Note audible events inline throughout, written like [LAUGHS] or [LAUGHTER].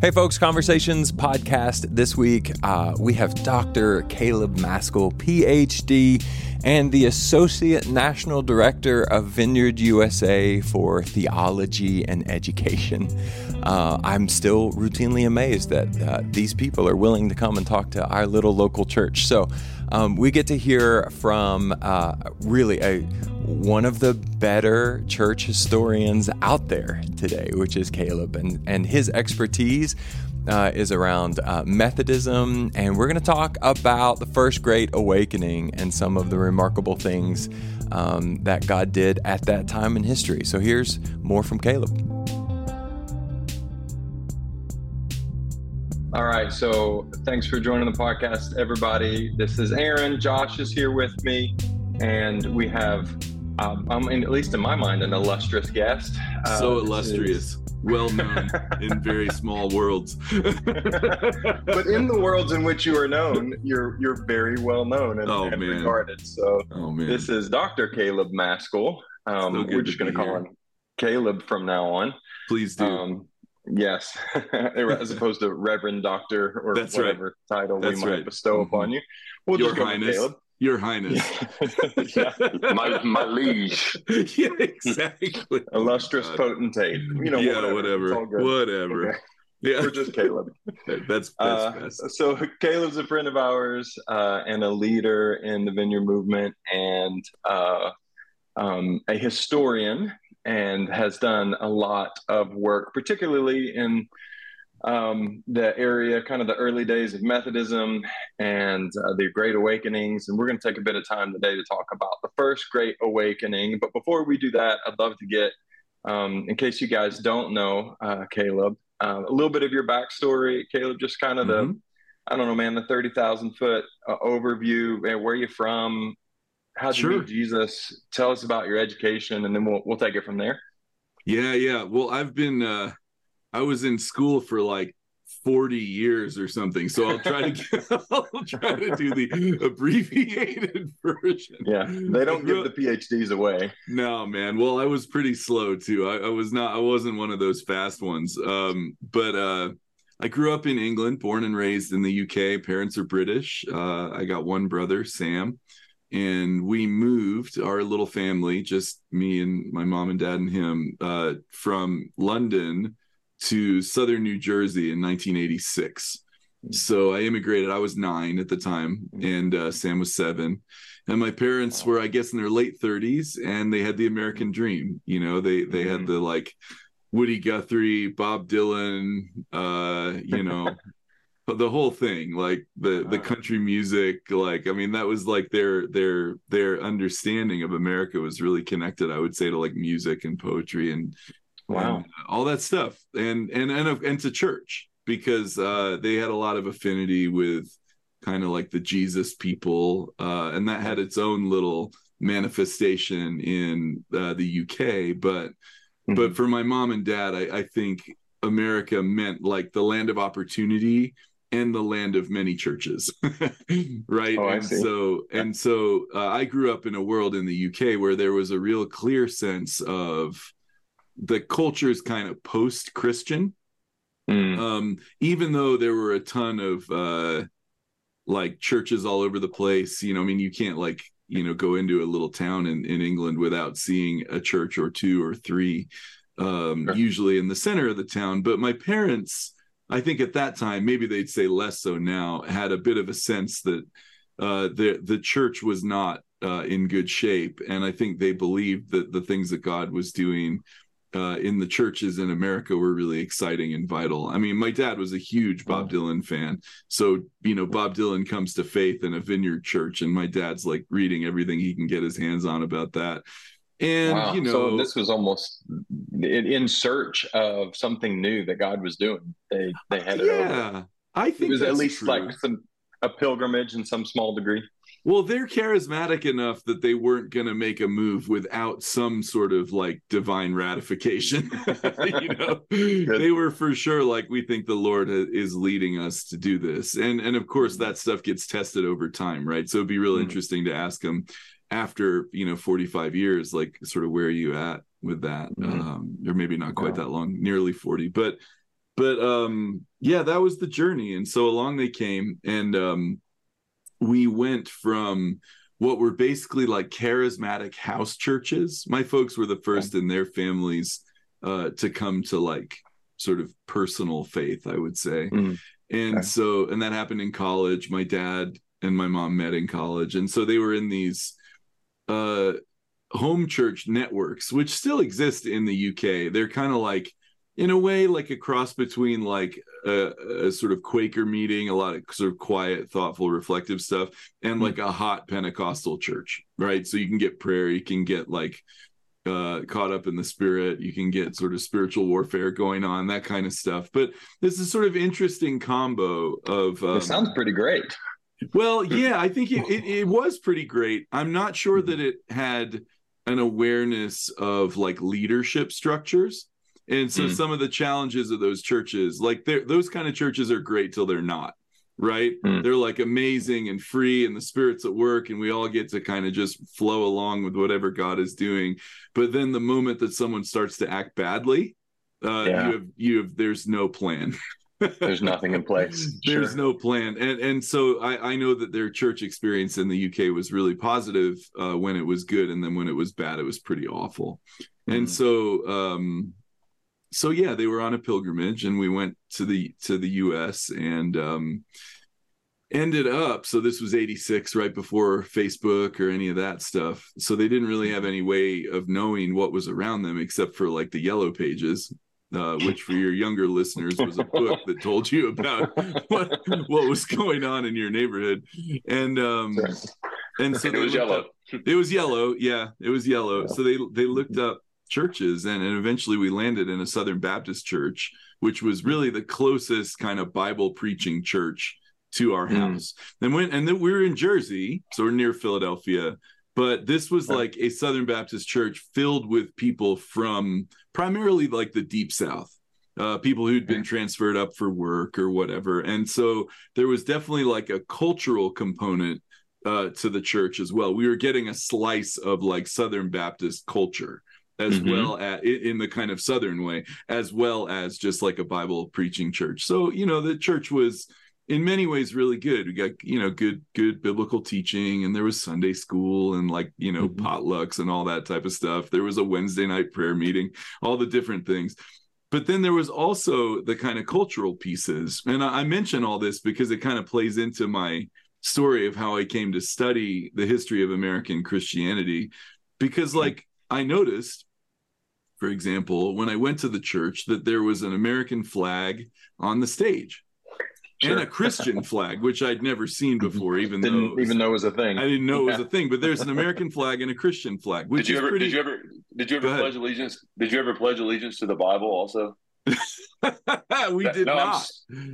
Hey, folks, Conversations podcast this week. Uh, we have Dr. Caleb Maskell, PhD, and the Associate National Director of Vineyard USA for Theology and Education. Uh, I'm still routinely amazed that uh, these people are willing to come and talk to our little local church. So um, we get to hear from uh, really a one of the better church historians out there today, which is Caleb, and and his expertise. Uh, is around uh, Methodism, and we're going to talk about the First Great Awakening and some of the remarkable things um, that God did at that time in history. So here's more from Caleb. All right. So thanks for joining the podcast, everybody. This is Aaron. Josh is here with me, and we have, um, I mean, at least in my mind, an illustrious guest. Uh, so illustrious. Well known in very [LAUGHS] small worlds, but in the worlds in which you are known, you're you're very well known and, oh, and regarded. So oh, this is Dr. Caleb Maskell. Um, we're just going to call him Caleb from now on. Please do. Um, Yes, [LAUGHS] as opposed to Reverend Doctor or That's whatever right. title That's we might right. bestow mm-hmm. upon you. We'll Your just go Highness. Caleb. Your Highness. [LAUGHS] yeah. my, my liege. [LAUGHS] yeah, exactly. [LAUGHS] Illustrious God. potentate. You know, yeah, whatever. whatever. Whatever. Okay. Yeah. We're just Caleb. that's that's Uh, best. so Caleb's a friend of ours uh, and a leader in the Vineyard movement and uh, um, a historian and has done a lot of work, particularly in um, the area, kind of the early days of Methodism and uh, the Great Awakenings. And we're going to take a bit of time today to talk about the first Great Awakening. But before we do that, I'd love to get, um, in case you guys don't know, uh, Caleb, uh, a little bit of your backstory. Caleb, just kind of Mhm. the, I don't know, man, the 30,000 foot uh, overview. Man, where you're from? How'd you meet Jesus? Tell us about your education, and then we'll we'll take it from there. Yeah, yeah. Well, I've been uh I was in school for like 40 years or something. So I'll try to get, [LAUGHS] I'll try to do the abbreviated [LAUGHS] version. Yeah, they don't give the PhDs away. No, man. Well, I was pretty slow too. I, I was not. I wasn't one of those fast ones. Um, but uh, I grew up in England, born and raised in the UK. Parents are British. Uh, I got one brother, Sam, and we moved our little family, just me and my mom and dad and him, uh, from London to southern New Jersey in 1986. So I immigrated. I was nine at the time, and uh, Sam was seven. And my parents were, I guess, in their late 30s, and they had the American dream. You know, they they had the like Woody Guthrie, Bob Dylan, uh, you know, [LAUGHS] the whole thing, like the the country music. Like, I mean, that was like their their their understanding of America was really connected. I would say to like music and poetry and Wow. and all that stuff. And and and, and to church because uh they had a lot of affinity with kind of like the jesus people uh and that had its own little manifestation in uh, the uk but but for my mom and dad I, I think america meant like the land of opportunity and the land of many churches. [LAUGHS] Right? Oh, and see. so and so uh, i grew up in a world in the uk where there was a real clear sense of the culture is kind of post-christian Mm. um even though there were a ton of uh like churches all over the place you know i mean you can't like you know go into a little town in in england without seeing a church or two or three um Sure. usually in the center of the town but my parents i think at that time maybe they'd say less so now had a bit of a sense that uh the the church was not uh in good shape and i think they believed that the things that god was doing uh, in the churches in America were really exciting and vital. I mean, my dad was a huge Bob Dylan fan. So, you know, Bob Dylan comes to faith in a vineyard church, and my dad's like reading everything he can get his hands on about that. And, Wow. you know, so this was almost in, search of something new that God was doing. They they had it over. yeah, I think It was at least true. like some a pilgrimage in some small degree. Well, they're charismatic enough that they weren't going to make a move without some sort of like divine ratification. [LAUGHS] you know, they were for sure like we think the Lord is leading us to do this, and and of course that stuff gets tested over time, right? So it'd be real Mhm. interesting to ask them after you know 45 years, like sort of where are you at with that, Mhm. um, or maybe not quite that long, nearly 40, but but um yeah that was the journey and so along they came and um we went from what were basically like charismatic house churches. My folks were the first in their families uh to come to like sort of personal faith i would say. Mm. and Okay. so and that happened in college. My dad and my mom met in college. And so they were in these uh home church networks which still exist in the uk they're kind of like in a way like a cross between like a, a sort of quaker meeting a lot of sort of quiet thoughtful reflective stuff and like a hot pentecostal church right so you can get prayer you can get like uh caught up in the spirit you can get sort of spiritual warfare going on that kind of stuff but this is sort of interesting combo of um, it sounds pretty great. well, yeah, I think it, it, it was pretty great. I'm not sure that it had an awareness of like leadership structures. And so Mm. some of the challenges of those churches, like those kind of churches are great till they're not, right? Mm. They're like amazing and free and the spirit's at work and we all get to kind of just flow along with whatever God is doing. But then the moment that someone starts to act badly, uh, Yeah. you have you have there's no plan. [LAUGHS] There's nothing in place. There's Sure. no plan, and and so I, I know that their church experience in the UK was really positive uh, when it was good, and then when it was bad, it was pretty awful. And Mhm. so, um, so yeah, they were on a pilgrimage, and we went to the to the US, and um, ended up. So this was '86, right before Facebook or any of that stuff. So they didn't really have any way of knowing what was around them except for like the yellow pages uh, which for your younger listeners was a book that told you about [LAUGHS] what what was going on in your neighborhood, and um, and so [LAUGHS] It was yellow. up- it was yellow, yeah, it was yellow. So they they looked up churches, and, and eventually we landed in a Southern Baptist church, which was really the closest kind of Bible preaching church to our Mm. house. And when and then we were in Jersey, so we're near Philadelphia. But this was like a Southern Baptist church filled with people from primarily like the deep south uh, people who'd been transferred up for work or whatever and so there was definitely like a cultural component uh, to the church as well we were getting a slice of like southern baptist culture as Mhm. well as in the kind of southern way as well as just like a bible preaching church. So you know the church was in many ways really good. We got you know good good biblical teaching and there was sunday school and like you know Mhm. potlucks and all that type of stuff. There was a wednesday night prayer meeting all the different things. But then there was also the kind of cultural pieces. And i, I mention all this because it kind of plays into my story of how i came to study the history of american christianity. Because like i noticed for example when i went to the church that there was an american flag on the stage and a Christian [LAUGHS] flag, which I'd never seen before, even though Didn't was- even know it was a thing. I didn't know it was a thing. But there's an American flag and a Christian flag, which Did you is ever? pretty. Did you ever? Did you ever pledge allegiance? Did you ever pledge allegiance to the Bible? Also, [LAUGHS] we That- did no, I'm not.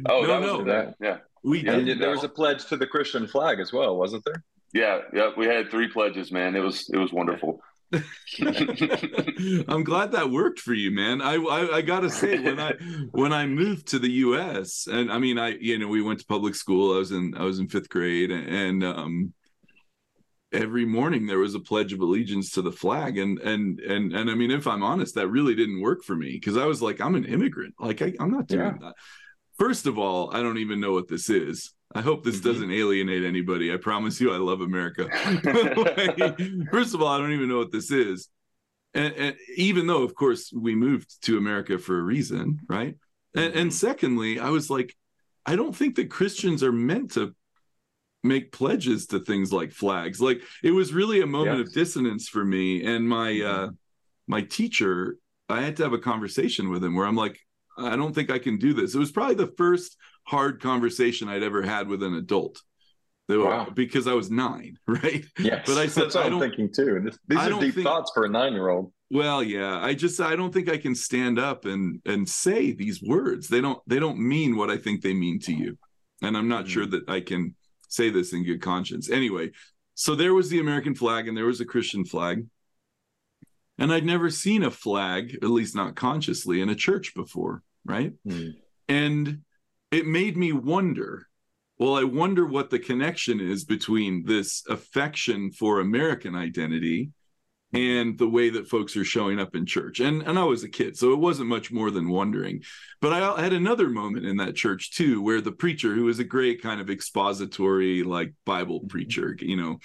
Oh, no, that no, was that. Yeah, we Yeah, did. there was a pledge to the Christian flag as well, wasn't there? yeah, yeah. We had three pledges, man. It was it was wonderful. [LAUGHS] I'm glad that worked for you, man. I, I I gotta say when I when I moved to the U.S. and I mean I you know we went to public school. I was in I was in fifth grade and, um every morning there was a pledge of allegiance to the flag and and and and I mean if I'm honest that really didn't work for me because I was like I'm an immigrant like I, I'm not doing Yeah. that. First of all, I don't even know what this is. I hope this Mhm. doesn't alienate anybody. I promise you, I love America. [LAUGHS] [LAUGHS] First of all, I don't even know what this is. And, and even though, of course, we moved to America for a reason, right? And, and Mhm. secondly, I was like, I don't think that Christians are meant to make pledges to things like flags. Like it was really a moment Yes. of dissonance for me. And my uh Mhm. my teacher, I had to have a conversation with him where I'm like, I don't think I can do this. It was probably the first hard conversation I'd ever had with an adult. Wow. Because I was nine, [LAUGHS] right? Yes. But I said, That's what I I'm thinking too. This, these I are deep think- thoughts for a nine-year-old. Well, yeah. I just I don't think I can stand up and and say these words. They don't they don't mean what I think they mean to you. And I'm not Mm. sure that I can say this in good conscience. Anyway, so there was the American flag and there was a Christian flag. And I'd never seen a flag, at least not consciously, in a church before, right? And it made me wonder well, I wonder what the connection is between this affection for American identity and the way that folks are showing up in church. And and I was a kid, so it wasn't much more than wondering. But I had another moment in that church too, where the preacher, who was a great kind of expository, like Bible mm-hmm. preacher, you know,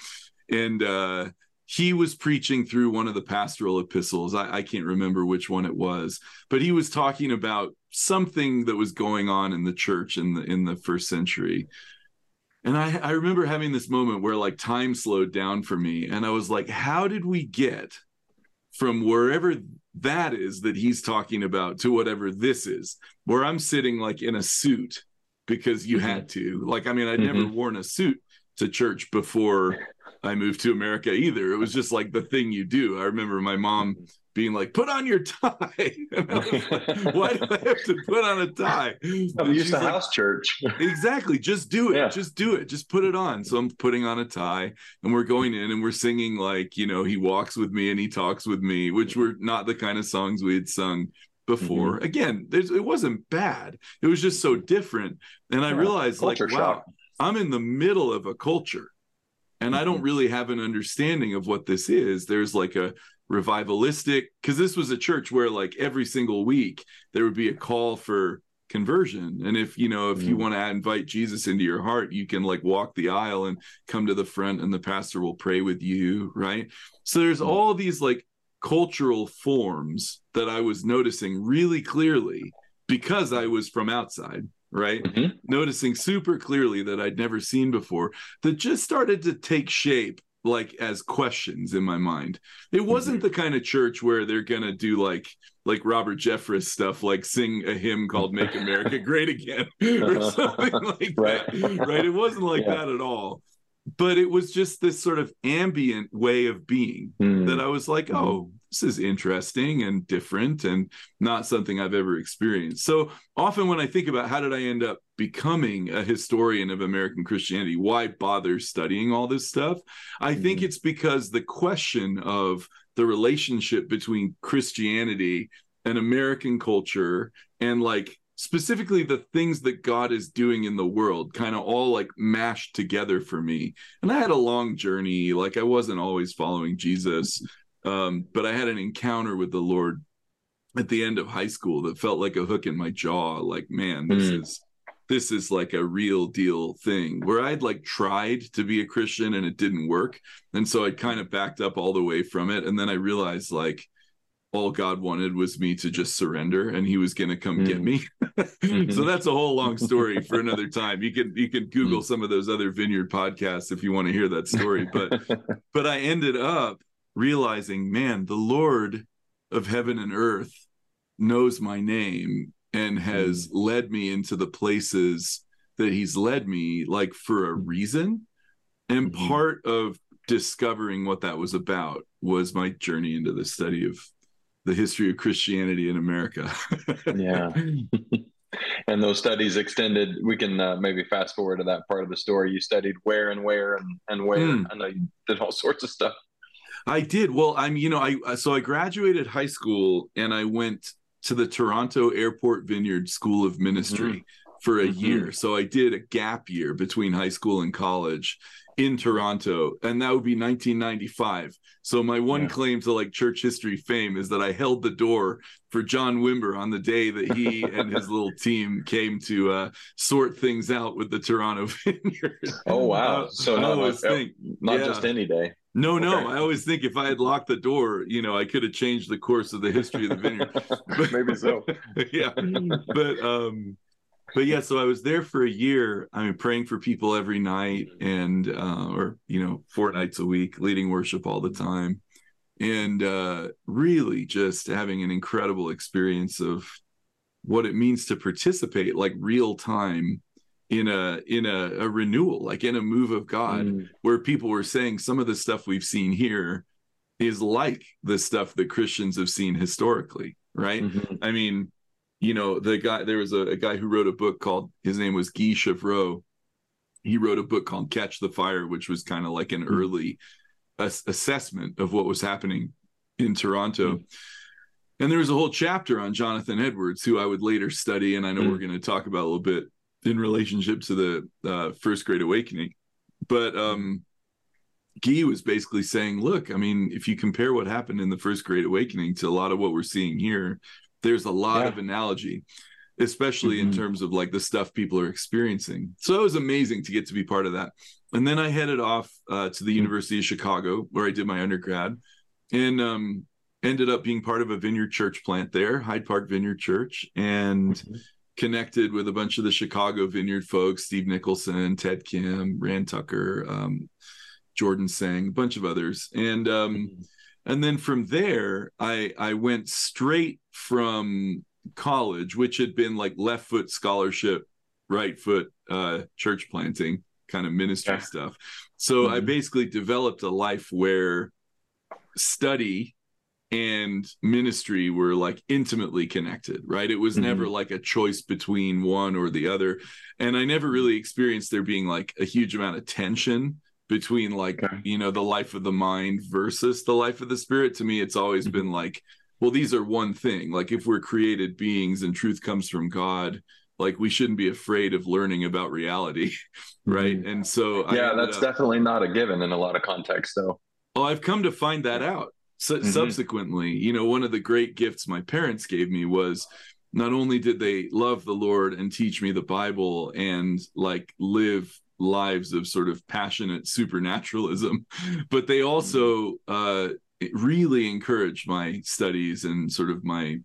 and uh, he was preaching through one of the pastoral epistles. I, I can't remember which one it was, but he was talking about something that was going on in the church in the in the first century and I, I remember having this moment where like time slowed down for me. And I was like, how did we get from wherever that is that he's talking about to whatever this is, where I'm sitting like in a suit because you mm-hmm. had to. Like, I mean, I'd mm-hmm. never worn a suit to church before I moved to America either. It was just like the thing you do. I remember my mom being like, "Put on your tie." [LAUGHS] like, Why do I have to put on a tie? I'm used to like, house church. [LAUGHS] exactly. Just do it. Yeah. Just do it. Just put it on. So I'm putting on a tie, and we're going in, and we're singing like, you know, he walks with me and he talks with me, which were not the kind of songs we had sung before. Mm-hmm. Again, it wasn't bad. It was just so different, and I realized like, shock. wow, I'm in the middle of a culture and I don't mm-hmm. really have an understanding of what this is. There's like a revivalistic because this was a church where like every single week there would be a call for conversion and if you know if mm. you want to invite jesus into your heart you can like walk the aisle and come to the front and the pastor will pray with you right so there's mm. all these like cultural forms that i was noticing really clearly because i was from outside right mm-hmm. noticing super clearly that i'd never seen before that just started to take shape like as questions in my mind. It wasn't mm-hmm. the kind of church where they're gonna do like like Robert Jeffress stuff, like sing a hymn called "Make America [LAUGHS] Great Again" or something [LAUGHS] like right. that. Right? It wasn't like yeah. that at all. But it was just this sort of ambient way of being mm. that I was like, mm-hmm. oh, this is interesting and different and not something I've ever experienced. So often when I think about how did I end up becoming a historian of American Christianity, why bother studying all this stuff? I mm-hmm. think it's because the question of the relationship between Christianity and American culture and like specifically the things that God is doing in the world kind of all like mashed together for me. And I had a long journey, like I wasn't always following Jesus. Um, but I had an encounter with the Lord at the end of high school that felt like a hook in my jaw. Like, man, this mm. is this is like a real deal thing where I'd like tried to be a Christian and it didn't work. And so I kind of backed up all the way from it. And then I realized like all God wanted was me to just surrender and he was going to come mm. get me. [LAUGHS] mm-hmm. So that's a whole long story for [LAUGHS] another time. You can you can google mm. some of those other vineyard podcasts if you want to hear that story, but [LAUGHS] but I ended up realizing, man, the Lord of heaven and earth knows my name and has mm. led me into the places that he's led me like for a reason. And mm-hmm. part of discovering what that was about was my journey into the study of the history of Christianity in America. yeah. [LAUGHS] and those studies extended. We can uh, maybe fast forward to that part of the story. You studied where and where and, and where. Mm. I know you did all sorts of stuff. I did. Well, I'm, you know, I uh, so I graduated high school and I went to the Toronto Airport Vineyard School of Ministry mm-hmm. for a mm-hmm. year. So I did a gap year between high school and college in Toronto, and that would be 1995. So my one yeah. claim to like church history fame is that I held the door for John Wimber on the day that he and his [LAUGHS] little team came to uh, sort things out with the Toronto [LAUGHS] Vineyard. Oh wow! Uh, so not, not, think, not yeah. just any day. No, okay. no. I always think if I had locked the door, you know, I could have changed the course of the history of the vineyard. [LAUGHS] But, Maybe so. [LAUGHS] yeah. But um but yeah, so I was there for a year. I mean, praying for people every night and uh or you know, four nights a week, leading worship all the time. And uh really just having an incredible experience of what it means to participate like real time in a in a, a renewal like in a move of god mm. where people were saying some of the stuff we've seen here is like the stuff that christians have seen historically right mm-hmm. i mean you know the guy there was a, a, guy who wrote a book called his name was guy chevreau he wrote a book called catch the fire which was kind of like an mm. early ass- assessment of what was happening in toronto mm. and there was a whole chapter on jonathan edwards who i would later study and i know mm. we're going to talk about a little bit in relationship to the uh, first great awakening but um Guy was basically saying, look, I mean, if you compare what happened in the first Great Awakening to a lot of what we're seeing here, there's a lot yeah. of analogy, especially mm-hmm. in terms of like the stuff people are experiencing. So it was amazing to get to be part of that. And then I headed off uh, to the mm-hmm. University of Chicago, where I did my undergrad, and um, ended up being part of a vineyard church plant there, Hyde Park Vineyard Church, and mm-hmm. Connected with a bunch of the Chicago vineyard folks, Steve Nicholson, Ted Kim, Rand Tucker, um, Jordan Sang, a bunch of others. And um, mm-hmm. and then from there, I I went straight from college, which had been like left foot scholarship, right foot uh, church planting kind of ministry yeah. stuff. So mm-hmm. I basically developed a life where study and ministry were like intimately connected, right? It was mm-hmm. never like a choice between one or the other. And I never really experienced there being like a huge amount of tension between like, okay. you know, the life of the mind versus the life of the spirit. To me, it's always mm-hmm. been like, well, these are one thing. Like, if we're created beings and truth comes from God, like we shouldn't be afraid of learning about reality [LAUGHS] right mm-hmm. and so yeah that's up, definitely not a given in a lot of contexts though well i've come to find that out so, mm-hmm. subsequently you know one of the great gifts my parents gave me was not only did they love the lord and teach me the bible and like live lives of sort of passionate supernaturalism [LAUGHS] but they also mm-hmm. uh really encouraged my studies and sort of my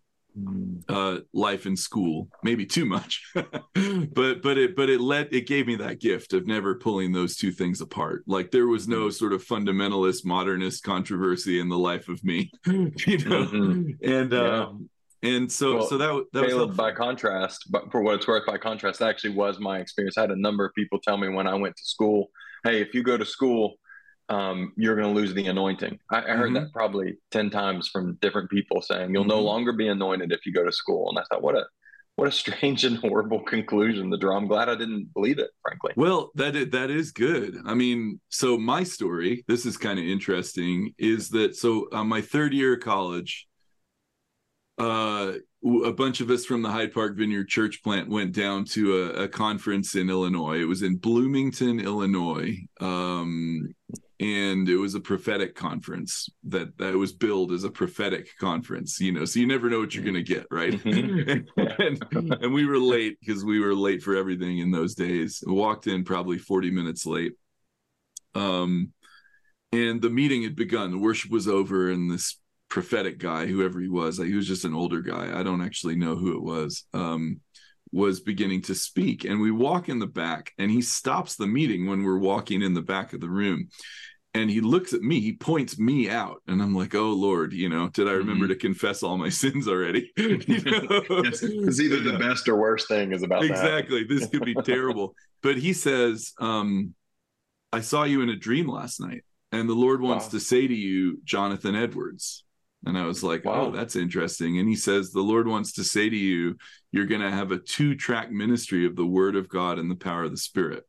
uh life in school. Maybe too much [LAUGHS] but but it but it let it gave me that gift of never pulling those two things apart. Like there was no sort of fundamentalist modernist controversy in the life of me [LAUGHS] you know? Mm-hmm. and yeah. um and so well, so that, that Caleb, was by contrast but for what it's worth by contrast that actually was my experience. I had a number of people tell me when i went to school hey if you go to school um, you're going to lose the anointing. I, I heard mm-hmm. that probably 10 times from different people saying you'll mm-hmm. no longer be anointed if you go to school. And I thought, what a, what a [LAUGHS] strange and horrible conclusion to draw. I'm glad I didn't believe it, frankly. Well, that is, that is good. I mean, so my story, this is kind of interesting, is that so uh, my third year of college, uh, a bunch of us from the Hyde Park Vineyard Church plant went down to a, a conference in Illinois. It was in Bloomington, Illinois. Um, and it was a prophetic conference that that was billed as a prophetic conference you know so you never know what you're going to get right? Mm-hmm. [LAUGHS] and, and, we were late because we were late for everything in those days. Walked in probably 40 minutes late. Um and the meeting had begun. The worship was over and this prophetic guy whoever he was like, he was just an older guy. I don't actually know who it was. Um was beginning to speak and we walk in the back and he stops the meeting when we're walking in the back of the room and he looks at me he points me out and i'm like oh lord you know did i remember mm-hmm. to confess all my [LAUGHS] sins already [LAUGHS] you [LAUGHS] know? it's, either the best or worst thing is about exactly this could be terrible but he says um, i saw you in a dream last night and the lord wants wow. to say to you jonathan edwards and i was like oh, wow. oh that's interesting and he says the lord wants to say to you you're going to have a two track ministry of the word of god and the power of the spirit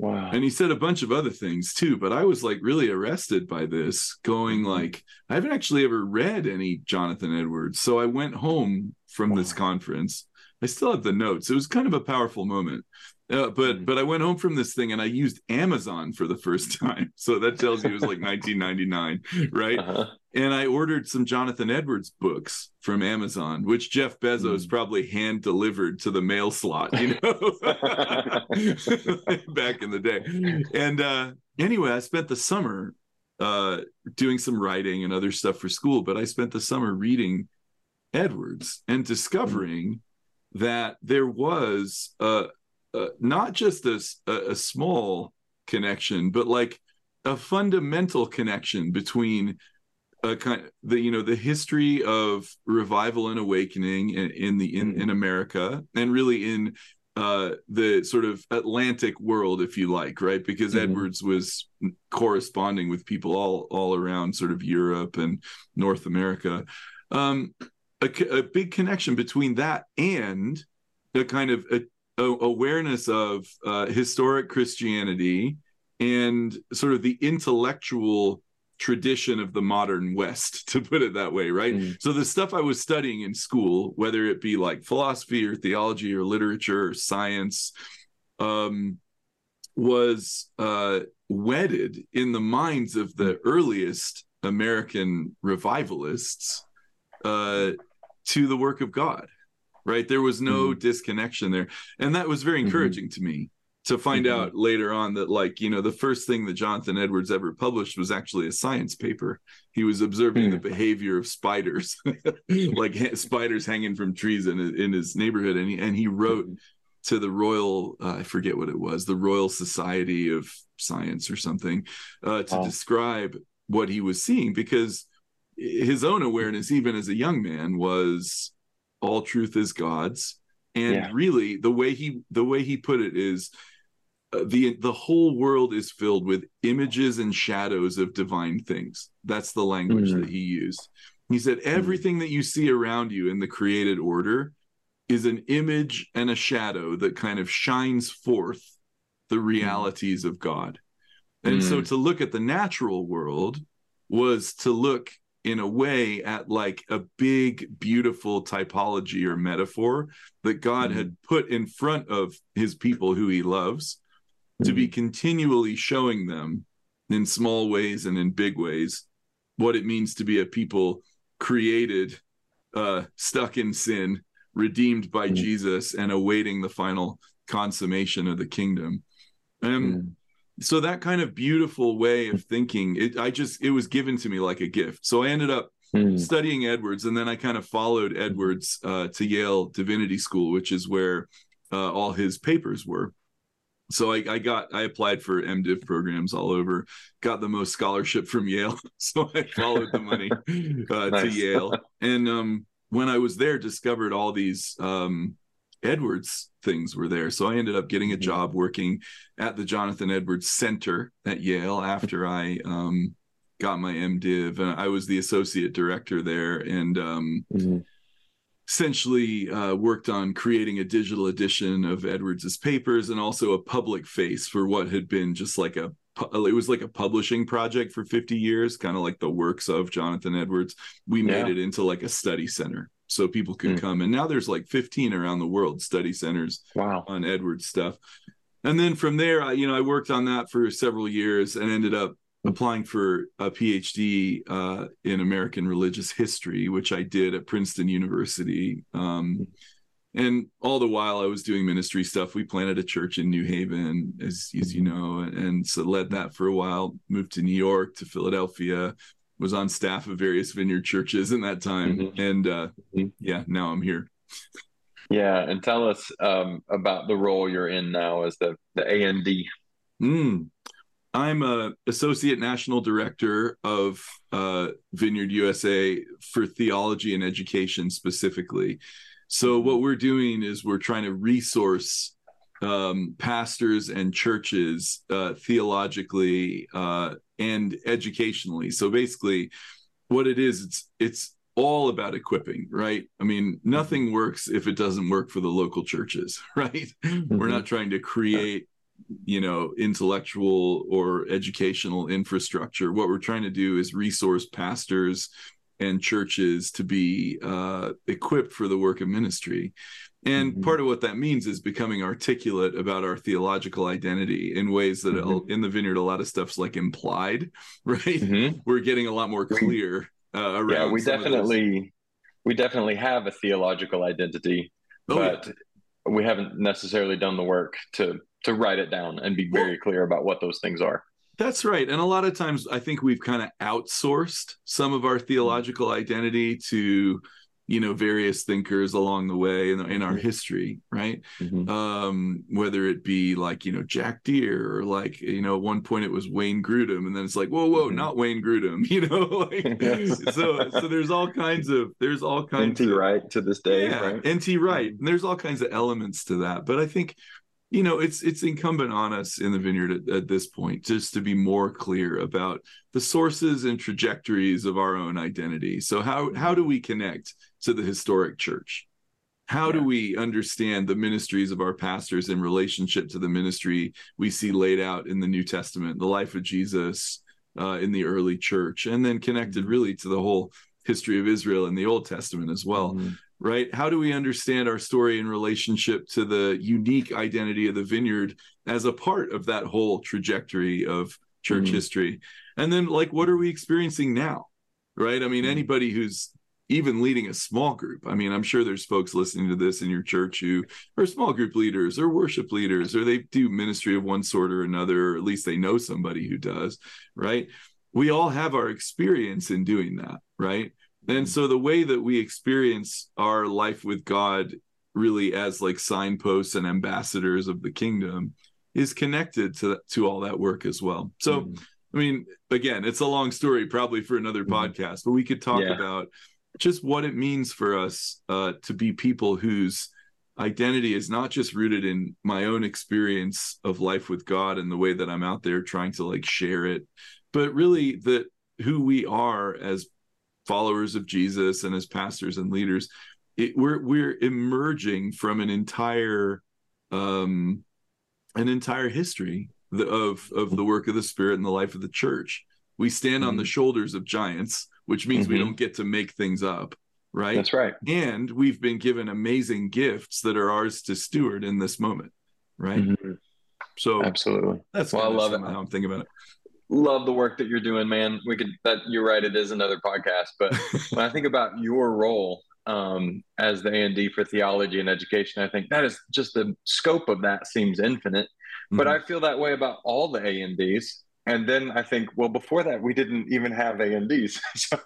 Wow. And he said a bunch of other things too, but I was like really arrested by this, going mm-hmm. like, I haven't actually ever read any Jonathan Edwards. So I went home from wow. this conference. I still have the notes. It was kind of a powerful moment. Uh, but mm-hmm. but I went home from this thing and I used Amazon for the first [LAUGHS] time. So that tells you it was like 1999, right? Uh-huh and I ordered some Jonathan Edwards books from Amazon, which Jeff Bezos mm. probably hand delivered to the mail slot, you know, [LAUGHS] back in the day. And uh, anyway, I spent the summer uh, doing some writing and other stuff for school, but I spent the summer reading Edwards and discovering mm. that there was uh, not just a, a small connection, but like a fundamental connection between a kind of the you know the history of revival and awakening in, in the in, mm-hmm. in America and really in uh, the sort of Atlantic world, if you like, right? Because mm-hmm. Edwards was corresponding with people all all around sort of Europe and North America. Um, a, a big connection between that and a kind of a, a awareness of uh, historic Christianity and sort of the intellectual tradition of the modern West, [LAUGHS] to put it that way, right? Mm. So the stuff I was studying in school, whether it be like philosophy or theology or literature or science, um, was uh, wedded in the minds of the earliest American revivalists uh, to the work of God. Right, there was no mm-hmm. disconnection there, and that was very mm-hmm. encouraging mm-hmm. to me to find mm-hmm. out later on that like you know the first thing that jonathan edwards ever published was actually a science paper he was observing mm-hmm. the behavior of spiders [LAUGHS] like ha- spiders hanging from trees in, in his neighborhood and he, and he wrote mm-hmm. to the royal uh, i forget what it was the royal society of science or something uh, to describe what he was seeing because his own awareness even as a young man was all truth is god's and yeah. really the way he the way he put it is the the whole world is filled with images and shadows of divine things that's the language mm-hmm. that he used he said mm-hmm. everything mm-hmm. that you see around you in the created order is an image and a shadow that kind of shines forth the mm-hmm. realities mm-hmm. of god and so mm. to look at the natural world was to look in a way at like a big beautiful typology or metaphor that god had put in front of his people who he loves to be mm-hmm. continually showing them in small ways and in big ways what it means to be a people created uh stuck in sin redeemed by mm. jesus and awaiting the final consummation of the kingdom and mm. so that kind of beautiful way of thinking it i just it was given to me like a gift so i ended up mm. studying edwards and then i kind of followed edwards uh, to yale divinity school which is where uh, all his papers were so I, I, got I applied for MDiv programs all over, got the most scholarship from Yale, [LAUGHS] so I followed the money [LAUGHS] uh, nice. to Yale, [LAUGHS] and um, when I was there, discovered all these um, Edwards things were there. So I ended up getting a mm-hmm. job working at the Jonathan Edwards Center at Yale after I um, got my MDiv, and I was the associate director there, and um, mm-hmm essentially uh, worked on creating a digital edition of Edwards's papers and also a public face for what had been just like a it was like a publishing project for 50 years kind of like the works of Jonathan Edwards we yeah. made it into like a study center so people could mm. come and now there's like 15 around the world study centers wow. on Edwards stuff and then from there I, you know I worked on that for several years and ended up applying for a PhD uh, in American religious history, which I did at Princeton University. Um, and all the while I was doing ministry stuff, we planted a church in New Haven, as, as you know, and, and so led that for a while. Moved to New York, to Philadelphia, was on staff of various vineyard churches in that time, mm-hmm. and uh, mm-hmm. yeah, now I'm here. Yeah, and tell us um, about the role you're in now as the the AND. Mm. I'm a associate national director of uh, Vineyard USA for theology and education specifically. So mm-hmm. what we're doing is we're trying to resource um, pastors and churches uh, theologically uh, and educationally. So basically, what it is, it's it's all about equipping, right? I mean, nothing mm-hmm. works if it doesn't work for the local churches, [LAUGHS] right? Mm-hmm. We're not trying to create you know intellectual or educational infrastructure what we're trying to do is resource pastors and churches to be uh, equipped for the work of ministry and mm-hmm. part of what that means is becoming articulate about our theological identity in ways that mm-hmm. in the vineyard a lot of stuff's like implied [LAUGHS] right mm-hmm. we're getting a lot more clear uh, around yeah we definitely we definitely have a theological identity oh, but yeah. we haven't necessarily done the work to to write it down and be very clear about what those things are. That's right. And a lot of times I think we've kind of outsourced some of our theological identity to you know various thinkers along the way in, in our history right mm-hmm. um whether it be like you know jack deere or like you know at one point it was wayne grudem and then it's like whoa whoa mm-hmm. not wayne grudem [LAUGHS] you know like, [LAUGHS] so so there's all kinds of there's all kinds nt of, wright to this day yeah, right? nt wright and there's all kinds of elements to that but i think you know it's it's incumbent on us in the vineyard at, at, this point just to be more clear about the sources and trajectories of our own identity so how how do we connect to the historic church how yeah. do we understand the ministries of our pastors in relationship to the ministry we see laid out in the new testament the life of jesus uh, in the early church and then connected mm-hmm. really to the whole history of israel in the old testament as well mm-hmm. Right? How do we understand our story in relationship to the unique identity of the vineyard as a part of that whole trajectory of church mm-hmm. history? And then, like, what are we experiencing now, right? I mean, mm-hmm. anybody who's even leading a small group. I mean, I'm sure there's folks listening to this in your church who are small group leaders or worship leaders, or they do ministry of one sort or another, or at least they know somebody who does, right? We all have our experience in doing that, right? And so the way that we experience our life with God really as like signposts and ambassadors of the kingdom is connected to to all that work as well. So mm-hmm. I mean, again, it's a long story, probably for another mm-hmm. podcast, but we could talk yeah. about just what it means for us uh, to be people whose identity is not just rooted in my own experience of life with God and the way that I'm out there trying to like share it, but really that who we are as followers of Jesus and as pastors and leaders, it, we're we're emerging from an entire um, an entire history of of the work of the Spirit and the life of the church. We stand mm-hmm. on the mm-hmm. shoulders of giants, which means mm-hmm. we don't get to make things up, right? That's right. And we've been given amazing gifts that are ours to steward in this moment, right? Mm-hmm. So absolutely, that's well, I love it. How I'm thinking about it love the work that you're doing, man. We could that you're right, it is another podcast. But [LAUGHS] when I think about your role um, as the AND for theology and education, I think that is just the scope of that seems infinite. Mm-hmm. But I feel that way about all the ANDs. And then I think, well, before that, we didn't even have ANDs. [LAUGHS] so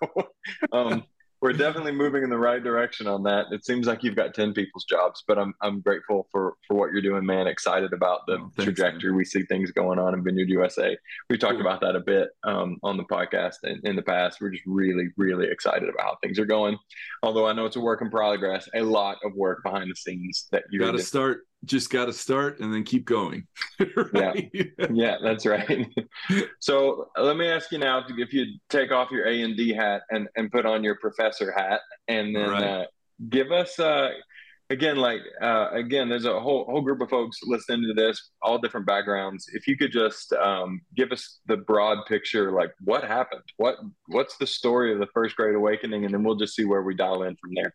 um, we're definitely moving in the right direction on that. It seems like you've got 10 people's jobs, but I'm, I'm grateful for, for what you're doing, man. Excited about the oh, thanks, trajectory. Man. We see things going on in Vineyard USA. We talked cool. about that a bit um, on the podcast in, in the past. We're just really, really excited about how things are going. Although I know it's a work in progress, a lot of work behind the scenes that you got to start just got to start and then keep going. [LAUGHS] right? Yeah, yeah, that's right. so let me ask you now if you take off your A and D hat and and put on your professor hat, and then right. uh, give us uh, again, like uh, again, there's a whole whole group of folks listening to this, all different backgrounds. If you could just um, give us the broad picture, like what happened, what what's the story of the first Great Awakening, and then we'll just see where we dial in from there.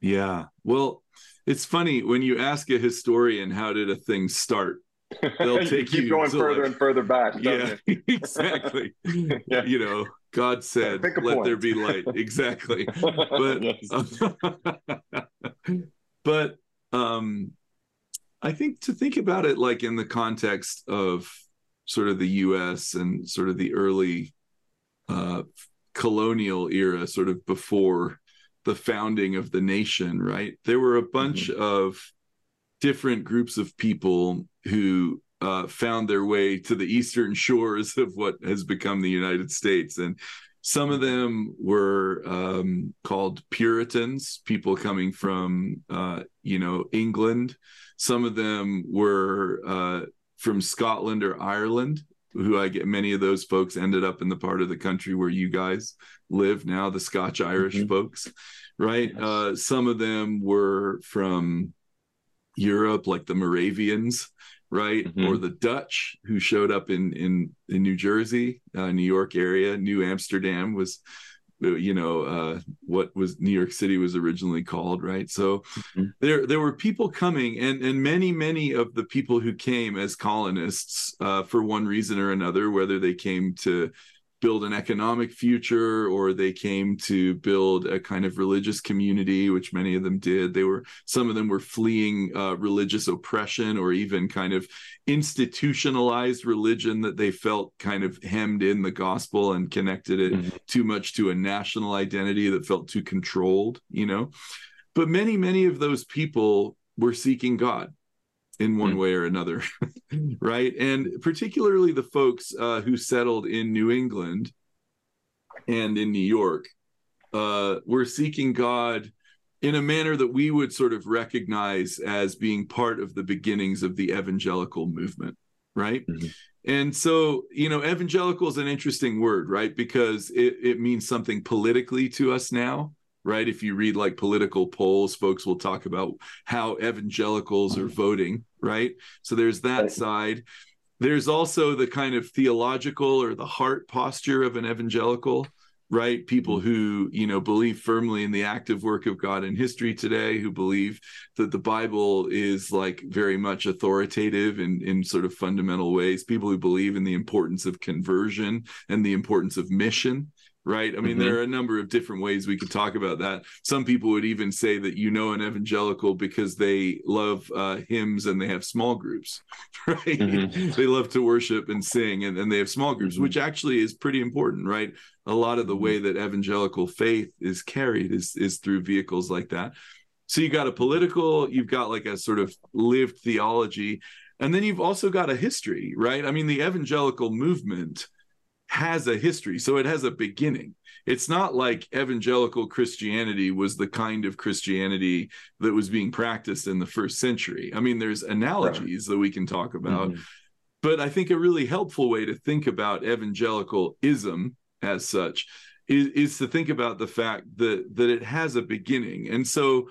Yeah, well it's funny when you ask a historian how did a thing start? [LAUGHS] They'll take you, you going further like, and further back [LAUGHS] yeah [LAUGHS] exactly. Yeah. you know god said let point. there be light. Exactly. But but um i think to think about it like in the context of sort of the us and sort of the early uh colonial era sort of before the founding of the nation, right? There were a bunch mm-hmm. of different groups of people who uh, found their way to the eastern shores of what has become the United States. And some of them were um, called Puritans, people coming from, uh, you know, England. Some of them were uh, from Scotland or Ireland, who I get many of those folks ended up in the part of the country where you guys live now, the Scotch Irish mm-hmm. folks, right? Yes. Uh, some of them were from Europe, like the Moravians, right, mm-hmm. or the Dutch who showed up in in in New Jersey, uh, New York area. New Amsterdam was you know uh, what was New York City was originally called, right? So mm-hmm. there there were people coming, and and many many of the people who came as colonists uh, for one reason or another, whether they came to build an economic future or they came to build a kind of religious community which many of them did. They were some of them were fleeing uh, religious oppression or even kind of institutionalized religion that they felt kind of hemmed in the gospel and connected it mm-hmm. too much to a national identity that felt too controlled you know? But many many of those people were seeking god in one mm. way or another, [LAUGHS] right? And particularly the folks uh, who settled in New England and in New York uh, were seeking God in a manner that we would sort of recognize as being part of the beginnings of the evangelical movement, right? Mm-hmm. And so, you know, evangelical is an interesting word, right? Because it, it means something politically to us now right? If you read like political polls, folks will talk about how evangelicals are voting, right? So there's that right. side. There's also the kind of theological or the heart posture of an evangelical, right? People mm. who, you know, believe firmly in the active work of God in history today, who believe that the Bible is like very much authoritative in, in sort of fundamental ways, people who believe in the importance of conversion and the importance of mission right? I mean, mm-hmm. there are a number of different ways we could talk about that. Some people would even say that you know an evangelical because they love uh, hymns and they have small groups, [LAUGHS] right? Mm-hmm. they love to worship and sing and, and they have small groups, mm-hmm. which actually is pretty important, right? A lot of the way mm-hmm. that evangelical faith is carried is is through vehicles like that. So you've got a political, you've got like a sort of lived theology, and then you've also got a history, right? I mean, the evangelical movement has a history, so it has a beginning. It's not like evangelical Christianity was the kind of Christianity that was being practiced in the first century. I mean, there's analogies right. that we can talk about, mm-hmm. but I think a really helpful way to think about evangelicalism as such is, is to think about the fact that that it has a beginning. And so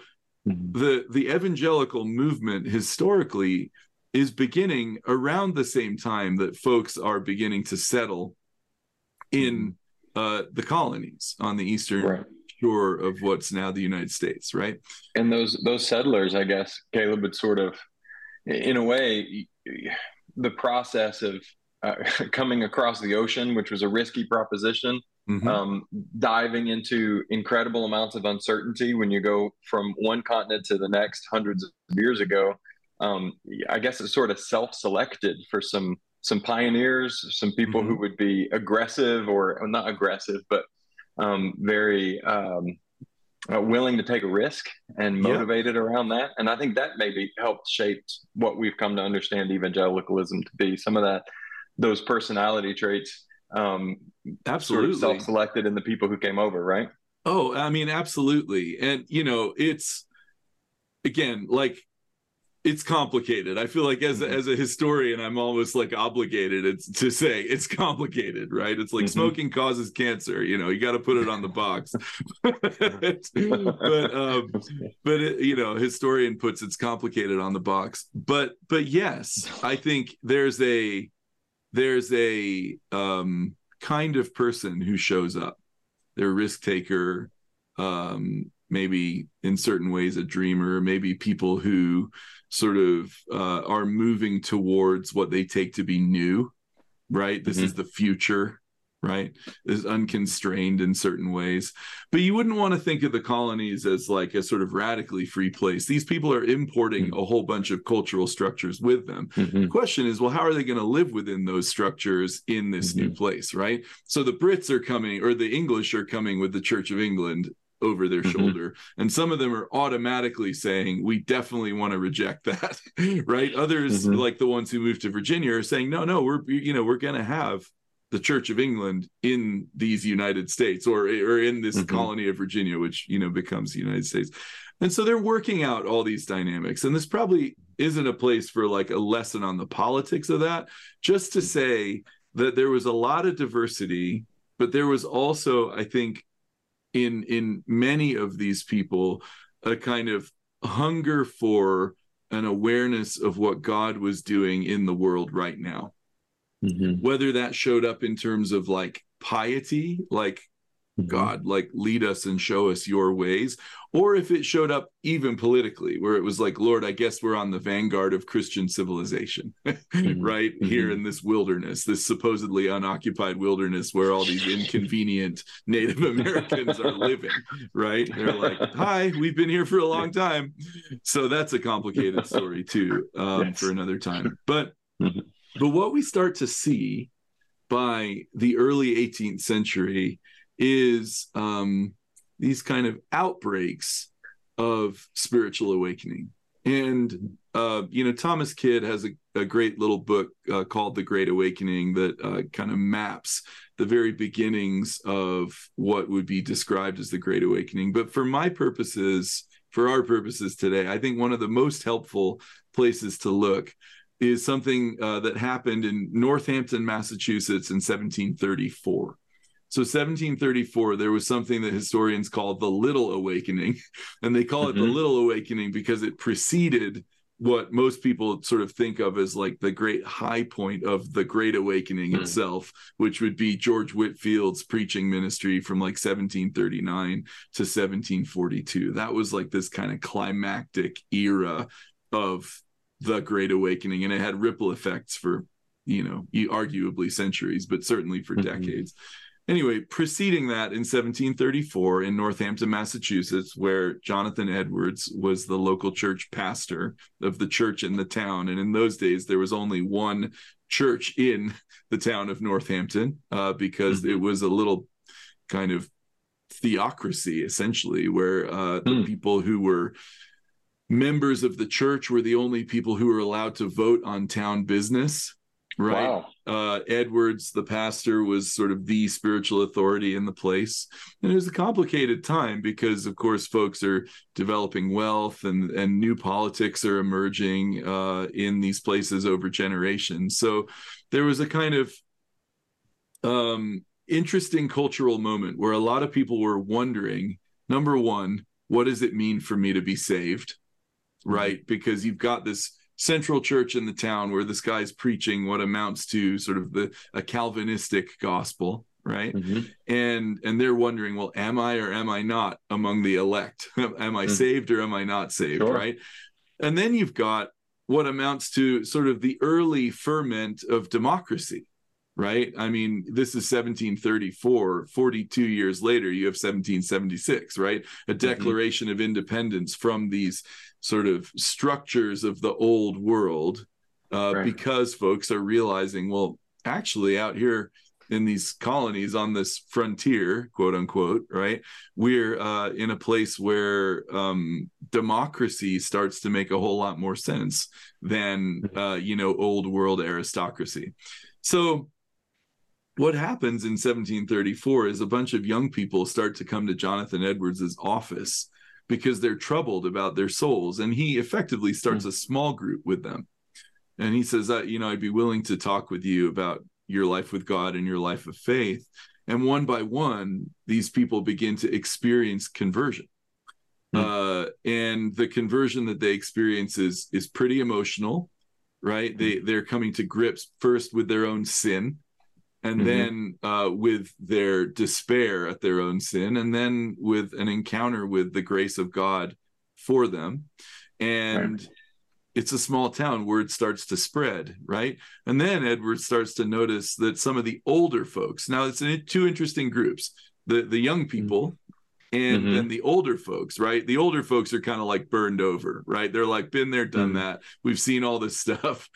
mm-hmm. the the evangelical movement historically is beginning around the same time that folks are beginning to settle in mm-hmm. uh, the colonies on the eastern right. shore of what's now the United States, right? And those those settlers, I guess, Caleb would sort of, in a way, the process of uh, [LAUGHS] coming across the ocean, which was a risky proposition, mm-hmm. um, diving into incredible amounts of uncertainty when you go from one continent to the next hundreds of years ago. Um, I guess it's sort of self-selected for some some pioneers, some people mm-hmm. who would be aggressive or, or not aggressive, but um, very um, uh, willing to take a risk and motivated yeah. around that. And I think that maybe helped shape what we've come to understand evangelicalism to be. Some of that, those personality traits, um, absolutely sort of self-selected in the people who came over, right? Oh, I mean, absolutely. And you know, it's again like it's complicated. I feel like as mm-hmm. as a historian, I'm almost like obligated to say it's [LAUGHS] complicated, right? It's like mm-hmm. smoking causes cancer. You know, you got to put it on the box. [LAUGHS] but um, but it, you know, historian puts it's complicated on the box. But but yes, I think there's a there's a um, kind of person who shows up. They're a risk taker. Um, maybe in certain ways a dreamer. Maybe people who sort of uh, are moving towards what they take to be new right this mm-hmm. is the future right is unconstrained in certain ways but you wouldn't want to think of the colonies as like a sort of radically free place these people are importing mm-hmm. a whole bunch of cultural structures with them mm-hmm. the question is well how are they going to live within those structures in this new mm-hmm. place right so the brits are coming or the english are coming with the church of england over their mm-hmm. shoulder and some of them are automatically saying we definitely want to reject that [LAUGHS] right others mm-hmm. like the ones who moved to virginia are saying no no we're you know we're going to have the church of england in these united states or or in this mm-hmm. colony of virginia which you know becomes the united states and so they're working out all these dynamics and this probably isn't a place for like a lesson on the politics of that just to say that there was a lot of diversity but there was also i think in in many of these people a kind of hunger for an awareness of what God was doing in the world right now. Mm-hmm. Whether that showed up in terms of like piety, like mm-hmm. God, like lead us and show us your ways, or if it showed up even politically, where it was like, Lord, I guess we're on the vanguard of Christian civilization, [LAUGHS] mm-hmm. right mm-hmm. here in this wilderness, this supposedly unoccupied wilderness where all these inconvenient Native Americans are living, [LAUGHS] right? They're like, hi, we've been here for a long time. So that's a complicated [LAUGHS] story too um, yes. for another time. But mm-hmm. but what we start to see by the early 18th century is um, these kind of outbreaks of spiritual awakening. And uh, you know, Thomas Kidd has a, a great little book uh, called The Great Awakening that uh, kind of maps the very beginnings of what would be described as the Great Awakening. But for my purposes, for our purposes today, I think one of the most helpful places to look is something uh, that happened in Northampton, Massachusetts in 1734. So 1734, there was something that historians call the Little Awakening, [LAUGHS] and they call mm-hmm. it the mm-hmm. Little Awakening because it preceded what most people sort of think of as like the great high point of the Great Awakening mm. itself, which would be George Whitefield's preaching ministry from like 1739 to 1742. That was like this kind of climactic era of the Great Awakening, and it had ripple effects for you know arguably centuries, but certainly for mm-hmm. decades. Anyway, preceding that in 1734 in Northampton, Massachusetts, where Jonathan Edwards was the local church pastor of the church in the town. And in those days, there was only one church in [LAUGHS] the town of Northampton uh, because mm-hmm. it was a little kind of theocracy, essentially, where uh, the mm. people who were members of the church were the only people who were allowed to vote on town business right. Wow. uh, edwards the pastor was sort of the spiritual authority in the place. And it was a complicated time because of course folks are developing wealth and and new politics are emerging uh, in these places over generations. So there was a kind of um, interesting cultural moment where a lot of people were wondering number one what does it mean for me to be saved? Right? Because you've got this central church in the town where this guy's preaching what amounts to sort of the a calvinistic gospel right mm-hmm. and and they're wondering well am i or am i not among the elect [LAUGHS] am i mm-hmm. saved or am i not saved sure. right and then you've got what amounts to sort of the early ferment of democracy right i mean this is 1734 42 years later you have 1776 right a mm-hmm. declaration mm-hmm. of independence from these sort of structures of the old world uh, right. because folks are realizing, well, actually, out here in these colonies on this frontier, quote unquote, right? We're uh, in a place where um, democracy starts to make a whole lot more sense than, mm-hmm. uh, you know, old world aristocracy. So, what happens in 1734 is a bunch of young people start to come to Jonathan Edwards's office because they're troubled about their souls. And he effectively starts mm-hmm. a small group with them. And he says, that, you know, I'd be willing to talk with you about your life with God and your life of faith. And one by one, these people begin to experience conversion. Mm-hmm. Uh, and the conversion that they experience is is pretty emotional, right? Mm-hmm. They they're coming to grips first with their own sin, and mm-hmm. then uh, with their despair at their own sin, and then with an encounter with the grace of God for them. And right. it's a small town, word starts to spread, right? And then Edward starts to notice that some of the older folks, now it's in two interesting groups the, the young mm-hmm. people. Mm-hmm. And mm-hmm. then the older folks, right? The older folks are kind of like burned over, right? They're like, been there, done mm-hmm. that. We've seen all this [LAUGHS] stuff.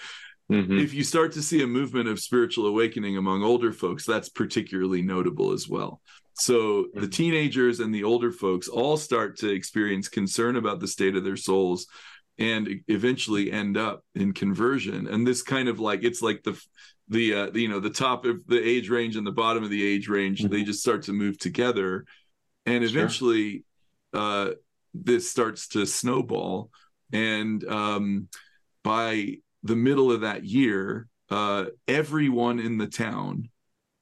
Mm-hmm. If you start to see a movement of spiritual awakening among older folks, that's particularly notable as well. So the mm-hmm. teenagers and the older folks all start to experience concern about the state of their souls and eventually end up in conversion. And this kind of like it's like the the, uh, the you know the top of the age range and the bottom of the age range mm-hmm. they just start to move together and eventually sure. uh, this starts to snowball and um, by the middle of that year, uh, everyone in the town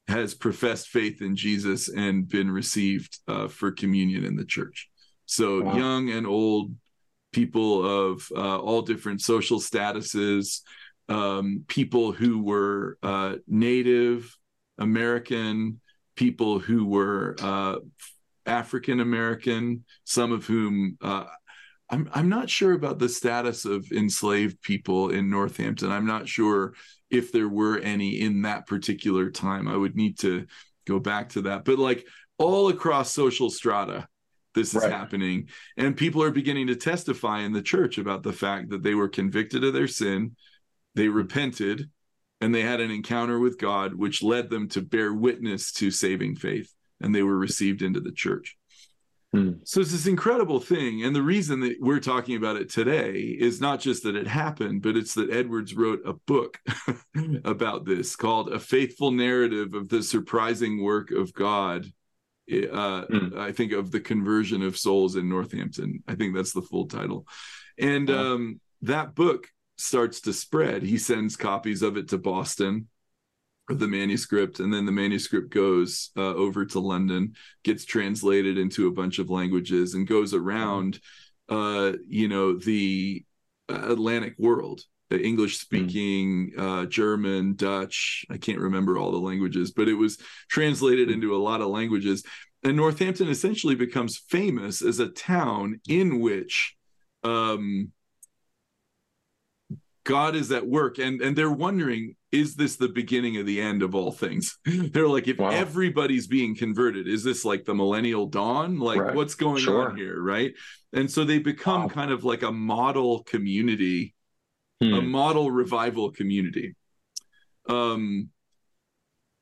has professed faith in Jesus and been received uh, for communion in the church. So wow. young and old people of uh, all different social statuses, um, people who were uh, Native American, people who were uh, African American, some of whom uh, I'm I'm not sure about the status of enslaved people in Northampton. I'm not sure if there were any in that particular time. I would need to go back to that. But like all across social strata, this is right. happening. And people are beginning to testify in the church about the fact that they were convicted of their sin, they repented, and they had an encounter with God, which led them to bear witness to saving faith, and they were received into the church. Hmm. So it's this incredible thing. And the reason that we're talking about it today is not just that it happened, but it's that Edwards wrote a book [LAUGHS] about this called A Faithful Narrative of the Surprising Work of God. Uh, hmm. I think of the conversion of souls in Northampton. I think that's the full title. And um, that book starts to spread. He sends copies of it to Boston the manuscript and then the manuscript goes uh, over to london gets translated into a bunch of languages and goes around uh, you know the Atlantic world, the English speaking, mm. uh, German, Dutch. I can't remember all the languages, but it was translated into a lot of languages. And Northampton essentially becomes famous as a town in which um, God is at work, and and they're wondering, is this the beginning of the end of all things? [LAUGHS] they're like, if wow. everybody's being converted, is this like the millennial dawn? Like, right. what's going sure. on here, right? And so they become wow. kind of like a model community, hmm. a model revival community. Um,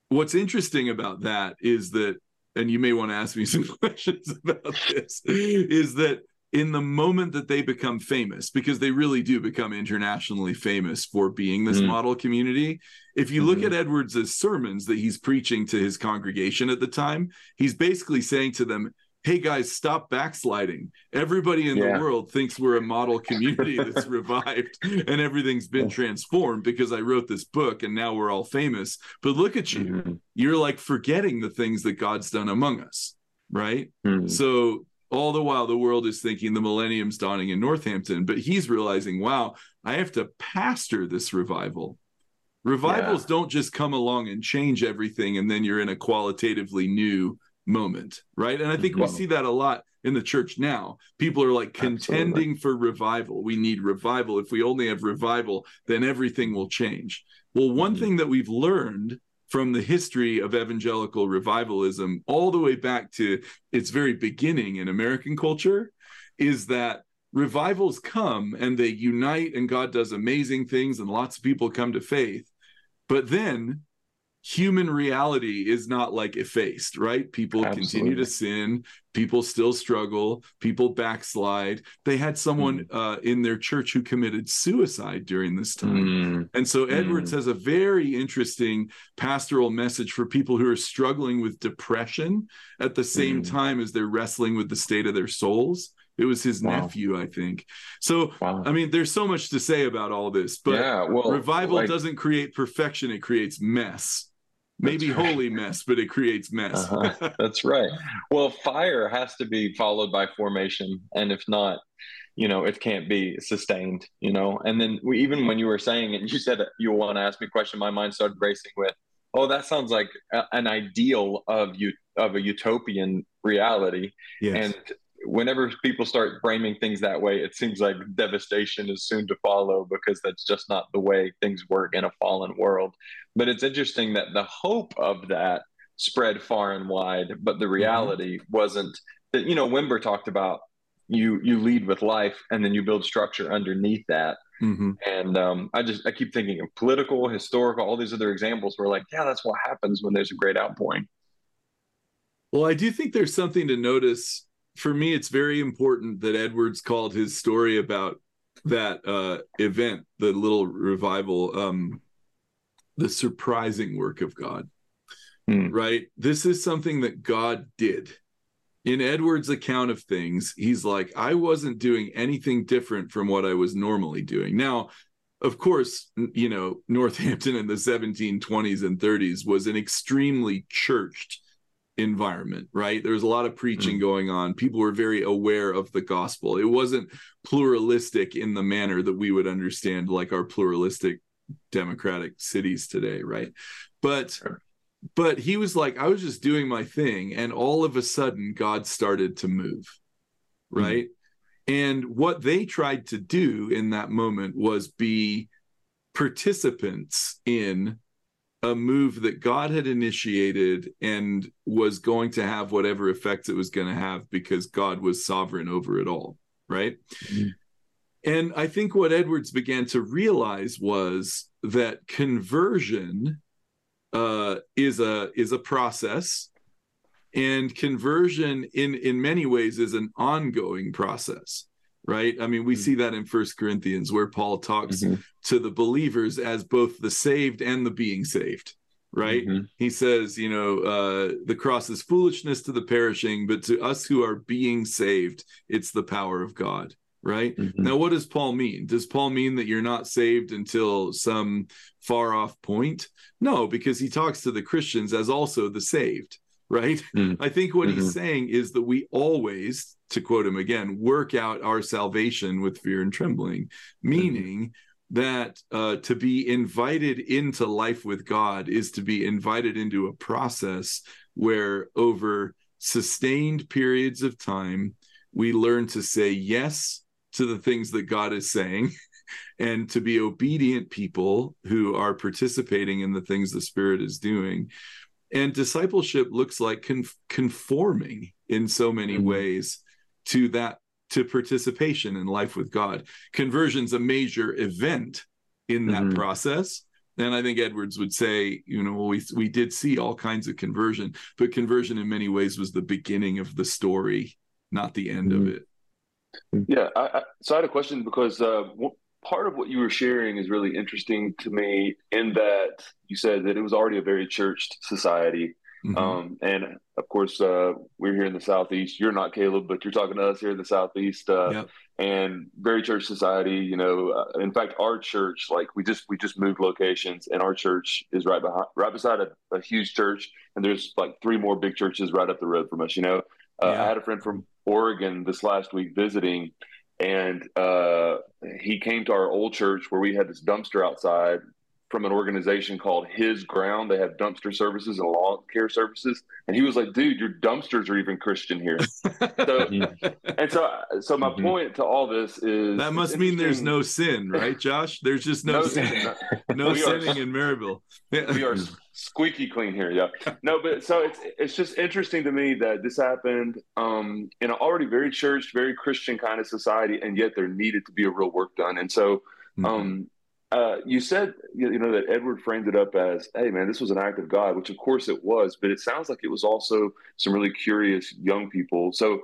what's interesting about that is that, and you may want to ask me [LAUGHS] some questions about this, is that in the moment that they become famous, because they really do become internationally famous for being this mm. model community. If you look mm-hmm. at Edwards' sermons that he's preaching to his congregation at the time, he's basically saying to them, Hey guys, stop backsliding. Everybody in yeah. the world thinks we're a model community that's [LAUGHS] revived and everything's been transformed because I wrote this book and now we're all famous. But look at you. Mm-hmm. You're like forgetting the things that God's done among us right? Mm. So all the while the world is thinking the millennium's dawning in Northampton, but he's realizing, wow, I have to pastor this revival. Revivals yeah. don't just come along and change everything and then you're in a qualitatively new moment, right? And I think mm-hmm. we see that a lot in the church now. People are like contending Absolutely. for revival. We need revival. If we only have revival, then everything will change. Well, one mm-hmm. thing that we've learned from the history of evangelical revivalism all the way back to its very beginning in American culture is that revivals come and they unite and God does amazing things and lots of people come to faith. But then human reality is not like effaced, right? People Absolutely. continue to sin, people still struggle, people backslide. They had someone mm. uh, in their church who committed suicide during this time. Mm. And so Edwards mm. has a very interesting pastoral message for people who are struggling with depression at the same mm. time as they're wrestling with the state of their souls. It was his wow. nephew, I think. So, wow. I mean, there's so much to say about all this, but yeah, well, revival like, doesn't create perfection, it creates mess maybe right. holy mess, but it creates mess. uh-huh. That's right. Well, fire has to be followed by formation, and if not, you know, it can't be sustained. You know, and then we, even when you were saying it, [LAUGHS] you said you want to ask me a question. My mind started racing with, "Oh, that sounds like a, an ideal of you of a utopian reality." Yes. And whenever people start framing things that way, it seems like devastation is soon to follow because that's just not the way things work in a fallen world. But it's interesting that the hope of that spread far and wide, but the mm-hmm. reality mm-hmm. wasn't that, you know, Wimber talked about you you lead with life and then you build structure underneath that. Mm-hmm. And um, I just I keep thinking of political, historical, all these other examples where like, yeah, that's what happens when there's a great outpouring. Well, I do think there's something to notice for me, it's very important that Edwards called his story about that uh, event, the little revival, um, the surprising work of God. Hmm. Right? This is something that God did. In Edwards' account of things, he's like, I wasn't doing anything different from what I was normally doing. Now, of course, you know, Northampton in the 1720s and 30s was an extremely churched environment, right? There was a lot of preaching mm-hmm. going on. People were very aware of the gospel. It wasn't pluralistic in the manner that we would understand like our pluralistic democratic cities today, right? But sure. but he was like I was just doing my thing and all of a sudden God started to move, mm-hmm. right? Mm-hmm. And what they tried to do in that moment was be participants in a move that God had initiated and was going to have whatever effects it was going to have because God was sovereign over it all, right? mm-hmm. And I think what Edwards began to realize was that conversion uh, is a is a process, and conversion in in many ways is an ongoing process right? I mean, we mm-hmm. see that in First Corinthians where Paul talks mm-hmm. to the believers as both the saved and the being saved, right? Mm-hmm. He says, you know, uh, the cross is foolishness to the perishing, but to us who are being saved, it's the power of God. Right mm-hmm. now, what does Paul mean? Does Paul mean that you're not saved until some far off point? No, because he talks to the Christians as also the saved right? Mm. I think what mm-hmm. he's saying is that we always, to quote him again, work out our salvation with fear and trembling, mm-hmm. meaning mm-hmm. that uh, to be invited into life with God is to be invited into a process where over sustained periods of time, we learn to say yes to the things that God is saying [LAUGHS] and to be obedient people who are participating in the things the Spirit is doing. And discipleship looks like con- conforming in so many mm-hmm. ways to that to participation in life with God. Conversion's a major event in that mm-hmm. process. And I think Edwards would say, you know, we we did see all kinds of conversion, but conversion in many ways was the beginning of the story, not the end mm-hmm. of it. Yeah. I, I, so I had a question because uh, part of what you were sharing is really interesting to me in that you said that it was already a very churched society. Mm-hmm. Um, and of course, uh, we're here in the Southeast. You're not Caleb, but you're talking to us here in the Southeast. Uh, yep. And very church society. You know, uh, in fact, our church, like we just we just moved locations, and our church is right behind, right beside a, a huge church, and there's like three more big churches right up the road from us. You know, uh, yeah. I had a friend from Oregon this last week visiting, and uh, he came to our old church where we had this dumpster outside from an organization called His Ground. They have dumpster services and lawn care services, and he was like, "Dude, your dumpsters are even Christian here." [LAUGHS] so, and so, so my mm-hmm. point to all this is that must mean there's no sin, right, Josh? There's just no, no sin, [LAUGHS] no sinning are, in Maryville. we are squeaky clean here, yeah. No, but so it's it's just interesting to me that this happened um, in an already very church, very Christian kind of society, and yet there needed to be a real work done, and so. Mm-hmm. Um, uh, you said you know that Edward framed it up as, "Hey, man, this was an act of God," which of course it was, but it sounds like it was also some really curious young people. So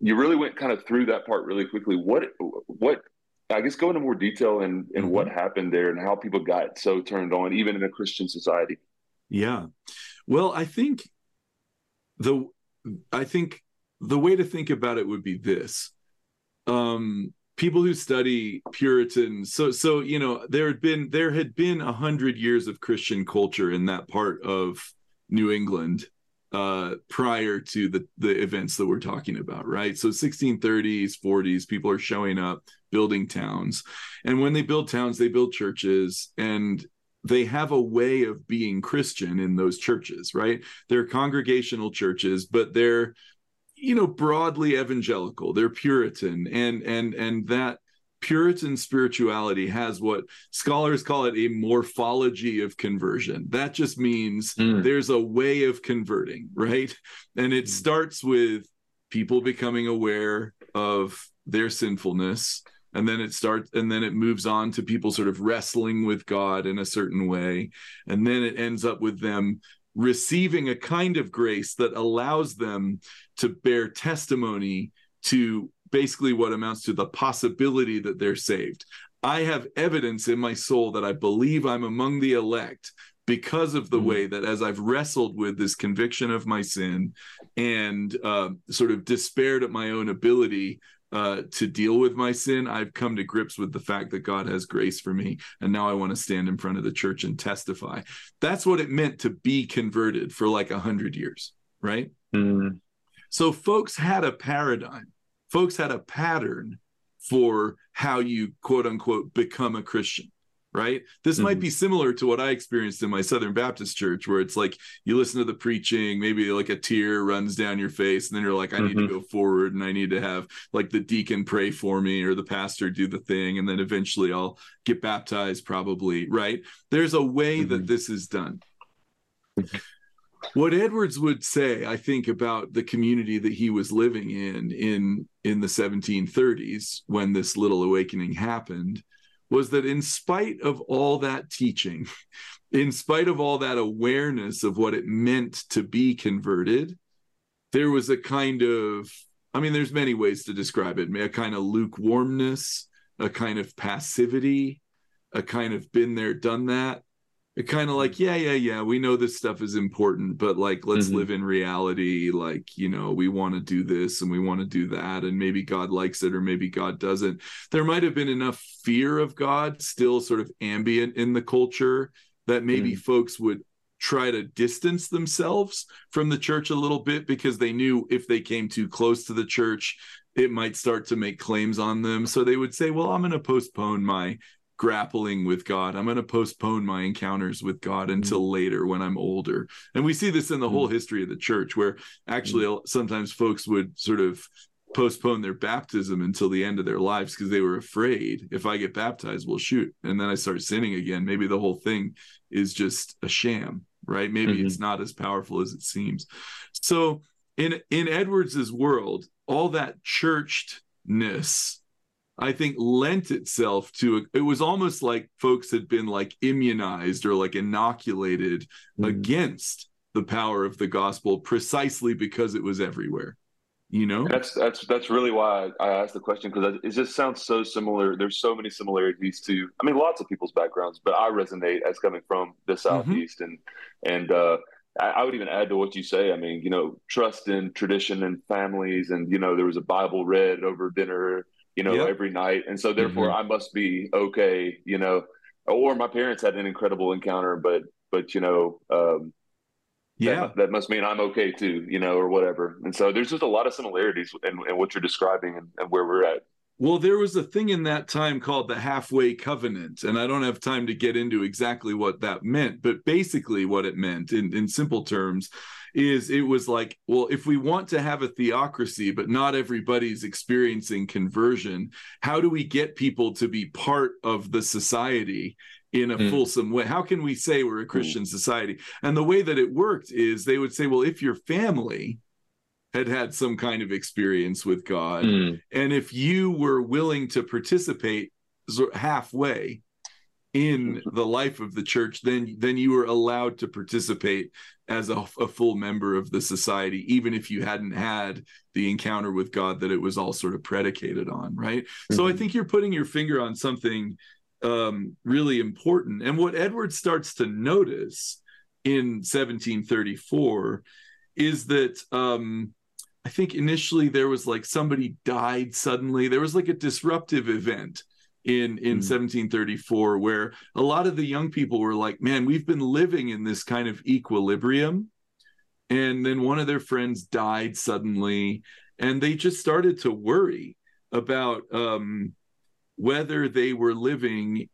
you really went kind of through that part really quickly. What what I guess go into more detail in in mm-hmm. what happened there and how people got so turned on, even in a Christian society. Yeah, well, I think the I think the way to think about it would be this. Um, people who study Puritans. So so you know there had been there had been a hundred years of Christian culture in that part of New England uh, prior to the the events that we're talking about, right? So 1630s, 40s, people are showing up, building towns, and when they build towns, they build churches, and they have a way of being Christian in those churches, right? They're congregational churches, but they're you know broadly evangelical they're puritan and and and that puritan spirituality has what scholars call it a morphology of conversion that just means mm. there's a way of converting right and it mm. starts with people becoming aware of their sinfulness and then it starts and then it moves on to people sort of wrestling with god in a certain way and then it ends up with them receiving a kind of grace that allows them to bear testimony to basically what amounts to the possibility that they're saved. I have evidence in my soul that I believe I'm among the elect because of the mm-hmm. way that as I've wrestled with this conviction of my sin and uh, sort of despaired at my own ability uh, to deal with my sin, I've come to grips with the fact that God has grace for me. And now I want to stand in front of the church and testify. That's what it meant to be converted for like a hundred years, right? Mm. So folks had a paradigm, folks had a pattern for how you quote unquote become a Christian right? This mm-hmm. might be similar to what I experienced in my Southern Baptist church, where it's like you listen to the preaching, maybe like a tear runs down your face, and then you're like, I mm-hmm. need to mm-hmm. go forward and I need to have like the deacon pray for me or the pastor do the thing, and then eventually I'll get baptized, probably, right? There's a way mm-hmm. that this is done. What Edwards would say, I think, about the community that he was living in in in the 1730s when this little awakening happened was that in spite of all that teaching, [LAUGHS] in spite of all that awareness of what it meant to be converted, there was a kind of, I mean, there's many ways to describe it, a kind of lukewarmness, a kind of passivity, a kind of been there, done that kind of like yeah yeah yeah we know this stuff is important but like let's mm-hmm. live in reality like you know we want to do this and we want to do that and maybe god likes it or maybe god doesn't there might have been enough fear of god still sort of ambient in the culture that maybe mm folks would try to distance themselves from the church a little bit because they knew if they came too close to the church, it might start to make claims on them. So they would say, Well, I'm going to postpone my grappling with God. I'm going to postpone my encounters with God until mm-hmm. later when I'm older. And we see this in the mm-hmm. whole history of the church, where actually mm-hmm. sometimes folks would sort of postpone their baptism until the end of their lives because they were afraid if I get baptized, well, shoot. And then I start sinning again. Maybe the whole thing is just a sham, right? Maybe mm-hmm. it's not as powerful as it seems. So in in Edwards's world, all that churchedness, I think, lent itself to a, it was almost like folks had been like immunized or like inoculated mm-hmm. against the power of the gospel precisely because it was everywhere you know that's that's that's really why i asked the question because it just sounds so similar there's so many similarities to i mean lots of people's backgrounds but i resonate as coming from the mm-hmm. southeast mm-hmm. and and uh I, I would even add to what you say i mean you know trust in tradition and families and you know there was a bible read over dinner you know yep. every night and so therefore mm-hmm. i must be okay you know or my parents had an incredible encounter but but you know um yeah that, that, must mean i'm okay too you know or whatever and so there's just a lot of similarities in, in what you're describing and, and, where we're at well there was a thing in that time called the halfway covenant and i don't have time to get into exactly what that meant but basically what it meant in, in simple terms is it was like well if we want to have a theocracy but not everybody's experiencing conversion how do we get people to be part of the society in a mm. fulsome way. How can we say we're a Christian mm. society? And the way that it worked is they would say, well, if your family had had some kind of experience with God, mm. and if you were willing to participate halfway in the life of the church, then then you were allowed to participate as a, a full member of the society, even if you hadn't had the encounter with God that it was all sort of predicated on, right? Mm-hmm. So I mm-hmm. think you're putting your finger on something um, really important. And what Edward starts to notice in 1734 is that um, I think initially there was like somebody died suddenly. There was like a disruptive event in in mm. 1734 where a lot of the young people were like, "Man, we've been living in this kind of equilibrium." And then one of their friends died suddenly, and they just started to worry about um, whether they were living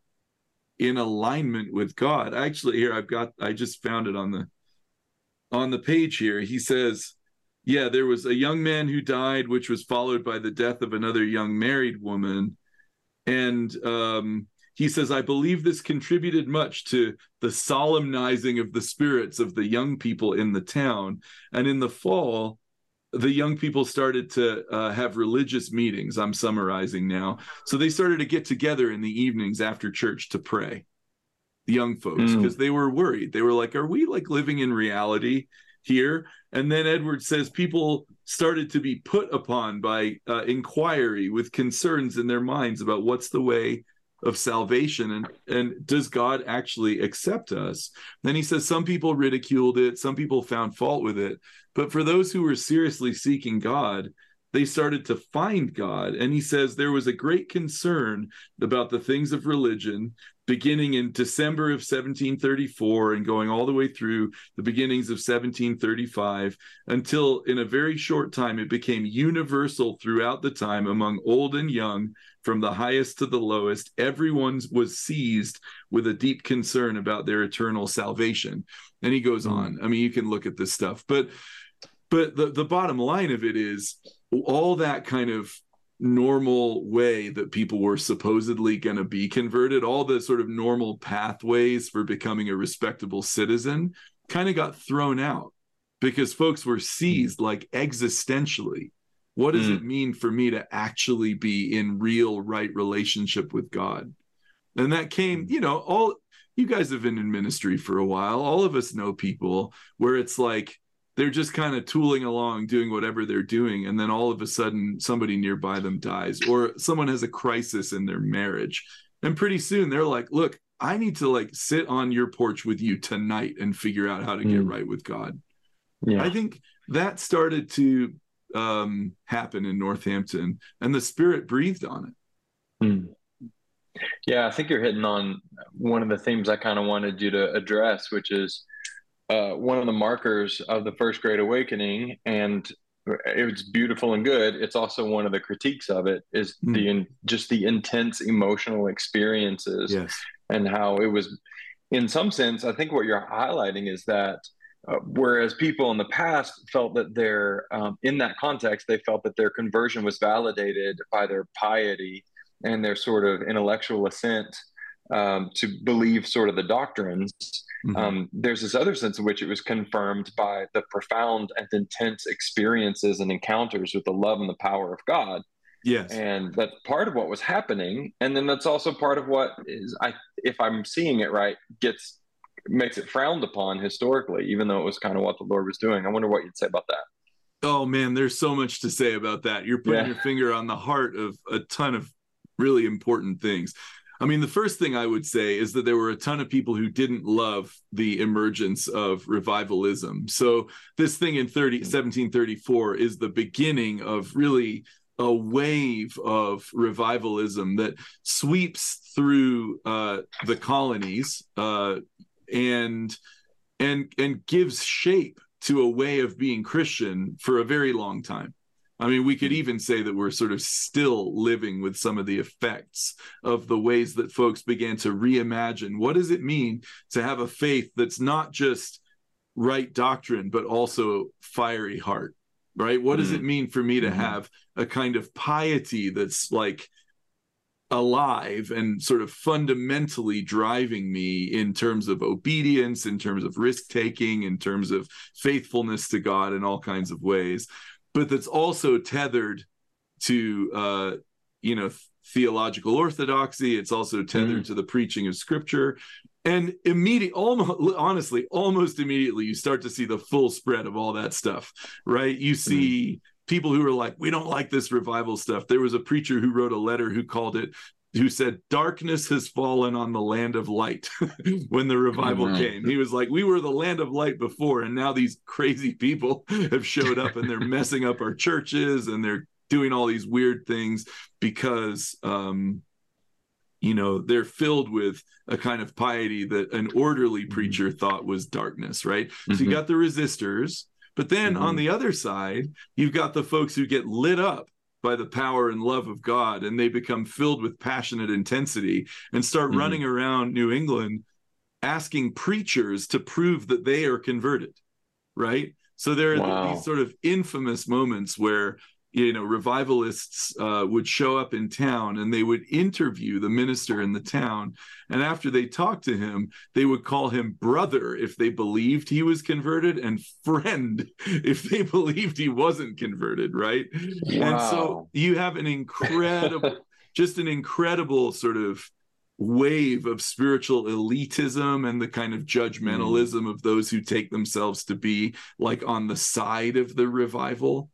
in alignment with God. Actually, here I've got I just found it on the on the page here. He says, yeah, there was a young man who died, which was followed by the death of another young married woman. And um, he says, I believe this contributed much to the solemnizing of the spirits of the young people in the town. And in the fall, the young people started to uh, have religious meetings. I'm summarizing now. So they started to get together in the evenings after church to pray, the young folks, because mm. they were worried. They were like, Are we like living in reality here? And then Edward says people started to be put upon by uh, inquiry with concerns in their minds about what's the way of salvation and and does god actually accept us? Then he says some people ridiculed it. Some people found fault with it. But for those who were seriously seeking god they started to find god. And he says there was a great concern about the things of religion beginning in December of 1734 and going all the way through the beginnings of 1735 until in a very short time it became universal throughout the time among old and young from the highest to the lowest everyone was seized with a deep concern about their eternal salvation. And he goes mm. on. I mean you can look at this stuff. But but the, the bottom line of it is all that kind of normal way that people were supposedly going to be converted, all the sort of normal pathways for becoming a respectable citizen kind of got thrown out because folks were seized like existentially. What does mm. it mean for me to actually be in real right relationship with God? And that came, you know, all you guys have been in ministry for a while. All of us know people where it's like, they're just kind of tooling along doing whatever they're doing and then all of a sudden somebody nearby them dies or someone has a crisis in their marriage and pretty soon they're like look i need to like sit on your porch with you tonight and figure out how to get mm. right with god yeah. i think that started to um, happen in northampton and the spirit breathed on it mm. yeah i think you're hitting on one of the themes i kind of wanted you to address which is uh, one of the markers of the first Great Awakening, and it's beautiful and good. It's also one of the critiques of it is mm. the in, just the intense emotional experiences yes. and how it was. In some sense, I think what you're highlighting is that uh, whereas people in the past felt that their um, in that context they felt that their conversion was validated by their piety and their sort of intellectual assent um, to believe sort of the doctrines mm-hmm. um, there's this other sense in which it was confirmed by the profound and intense experiences and encounters with the love and the power of god yes and that's part of what was happening and then that's also part of what is i if i'm seeing it right gets makes it frowned upon historically, even though it was kind of what the Lord was doing. I wonder what you'd say about that. Oh man, there's so much to say about that. You're putting yeah. your finger on the heart of a ton of really important things. I mean, the first thing I would say is that there were a ton of people who didn't love the emergence of revivalism. So this thing in 30, 1734 is the beginning of really a wave of revivalism that sweeps through uh, the colonies, uh, and and and gives shape to a way of being Christian for a very long time. I mean, we could hmm. even say that we're sort of still living with some of the effects of the ways that folks began to reimagine what does it mean to have a faith that's not just right doctrine, but also fiery heart, right? What mm-hmm. does it hmm. mean for me to mm-hmm. have a kind of piety that's like alive and sort of fundamentally driving me in terms of obedience, in terms of risk taking, in terms of faithfulness to God in all kinds of ways, but that's also tethered to, uh, you know, theological orthodoxy. It's also tethered mm. to the preaching of Scripture. And immediate, almost honestly, almost immediately, you start to see the full spread of all that stuff, right? You see. Mm people who are like, we don't like this revival stuff. There was a preacher who wrote a letter who called it, who said, darkness has fallen on the land of light [LAUGHS] when the revival mm-hmm. came. He was like, we were the land of light before, and now these crazy people [LAUGHS] have showed up and they're messing up our churches and they're doing all these weird things because, um, you know, they're filled with a kind of piety that an orderly mm-hmm. preacher thought was darkness, right? Mm-hmm. So you mm-hmm. got the resistors but then mm-hmm. on the other side, you've got the folks who get lit up by the power and love of God and they become filled with passionate intensity and start mm-hmm. running around New England asking preachers to prove that they are converted. Right. So there are wow. these sort of infamous moments where you know revivalists uh, would show up in town and they would interview the minister in the town and after they talked to him they would call him brother if they believed he was converted and [LAUGHS] friend if they believed he wasn't converted right wow. and so you have an incredible [LAUGHS] just an incredible sort of wave of spiritual elitism and the kind of judgmentalism mm. of those who take themselves to be like on the side of the revival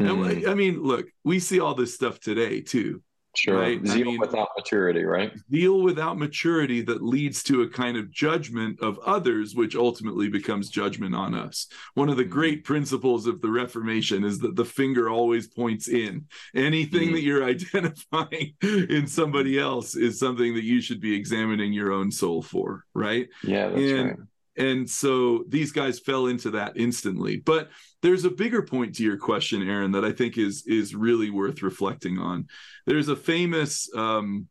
Mm-hmm. I mean, look, we see all this stuff today too. Sure. Right? Zeal I mean, without maturity, right? Zeal without maturity that leads to a kind of judgment of others, which ultimately becomes judgment on us. One of the mm-hmm. great principles of the Reformation is that the finger always points in. Anything mm-hmm. that you're [LAUGHS] identifying in somebody else is something that you should be examining your own soul for, right? Yeah, that's and, right and so these guys fell into that instantly but there's a bigger point to your question aaron that i think is is really worth reflecting on there's a famous um,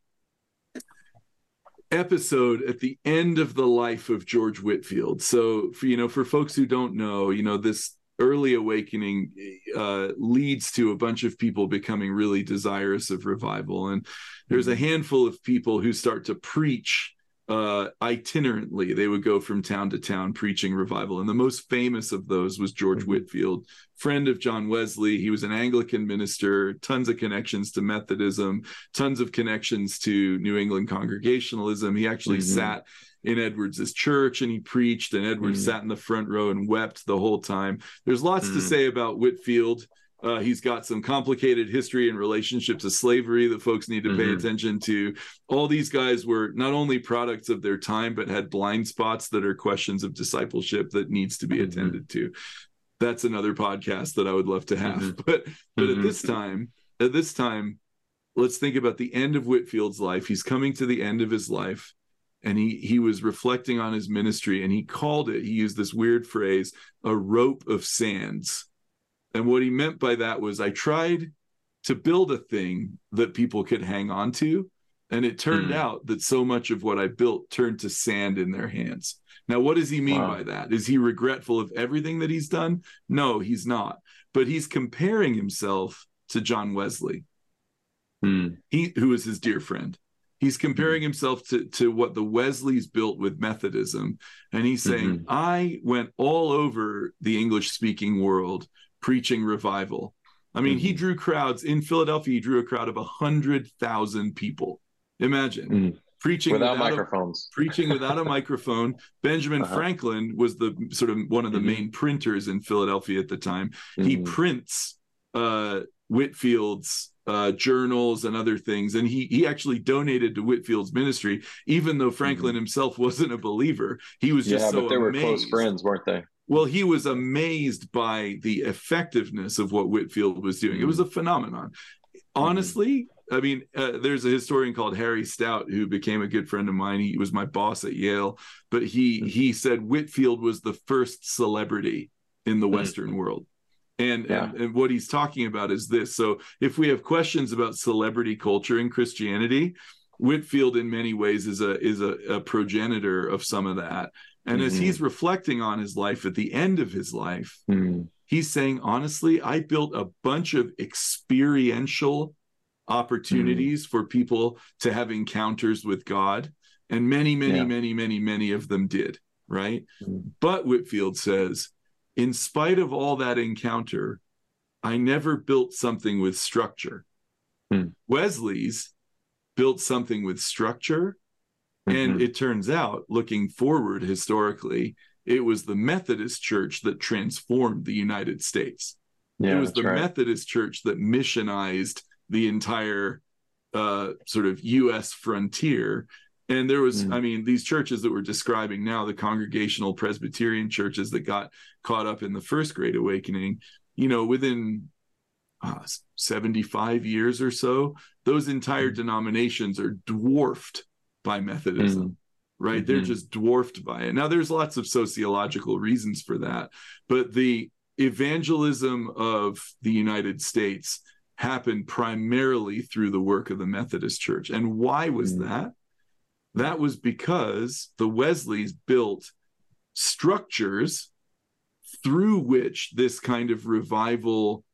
episode at the end of the life of george Whitefield. so for you know for folks who don't know you know this early awakening uh, leads to a bunch of people becoming really desirous of revival and there's a mm-hmm. handful of people who start to preach uh, itinerantly. They would go from town to town preaching revival. And the most famous of those was George mm-hmm. Whitefield, friend of John Wesley. He was an Anglican minister, tons of connections to Methodism, tons of connections to New England Congregationalism. He actually mm-hmm. sat in Edwards's church and he preached, and Edwards mm-hmm. sat in the front row and wept the whole time. There's lots to mm. say about Whitefield. Uh, he's got some complicated history and relationships to slavery that folks need to mm-hmm. pay attention to. All these guys were not only products of their time, but had blind spots that are questions of discipleship that needs to be mm-hmm. attended to. That's another podcast that I would love to have. Mm-hmm. [LAUGHS] But but at this mm-hmm. time, at this time, let's think about the end of Whitefield's life. He's coming to the end of his life. and he he was reflecting on his ministry and he called it he used this weird phrase a rope of sands and what he meant by that was i tried to build a thing that people could hang on to and it turned mm. out that so much of what i built turned to sand in their hands now what does he mean wow. by that is he regretful of everything that he's done no he's not but he's comparing himself to john wesley mm. he who is his dear friend he's comparing mm-hmm. himself to to what the Wesleys built with Methodism, and he's saying, mm-hmm. "I went all over the English speaking world preaching revival." I mean, mm-hmm. he drew crowds in Philadelphia. He drew a crowd of a hundred thousand people. Imagine mm-hmm. preaching without, without microphones, a, [LAUGHS] preaching without a microphone. Benjamin uh-huh. Franklin was the sort of one of the mm-hmm. main printers in Philadelphia at the time. He mm-hmm. prints uh, Whitefield's uh, journals and other things. And he he actually donated to Whitefield's ministry, even though Franklin mm-hmm. himself [LAUGHS] wasn't a believer. He was just yeah, so but they amazed. were close friends, weren't they? Well, he was amazed by the effectiveness of what Whitefield was doing. Mm-hmm. It was a phenomenon. Honestly, I mean, uh, there's a historian called Harry Stout who became a good friend of mine. He was my boss at Yale, but he mm-hmm. he said Whitefield was the first celebrity in the mm-hmm. Western world. And, yeah. and, and what he's talking about is this. So if we have questions about celebrity culture in Christianity, Whitefield in many ways is a is a, a progenitor of some of that. And mm-hmm. as he's reflecting on his life at the end of his life, mm-hmm. he's saying, honestly, I built a bunch of experiential opportunities mm-hmm. for people to have encounters with God. And many, many, yeah. many, many, many of them did. Right. Mm-hmm. But Whitefield says, in spite of all that encounter, I never built something with structure. Hmm. Wesley's built something with structure. Mm-hmm. And it turns out, looking forward historically, it was the Methodist Church that transformed the United States. Yeah, it was the right. Methodist Church that missionized the entire uh, sort of U.S. frontier and there was, mm. I mean, these churches that we're describing now, the congregational Presbyterian churches that got caught up in the first Great Awakening, you know, within uh, 75 years or so, those entire mm. denominations are dwarfed by Methodism. Mm. Right. Mm-hmm. They're just dwarfed by it. Now, there's lots of sociological reasons for that, but the evangelism of the United States happened primarily through the work of the Methodist Church. And why was mm. that? That was because the Wesleys built structures through which this kind of revival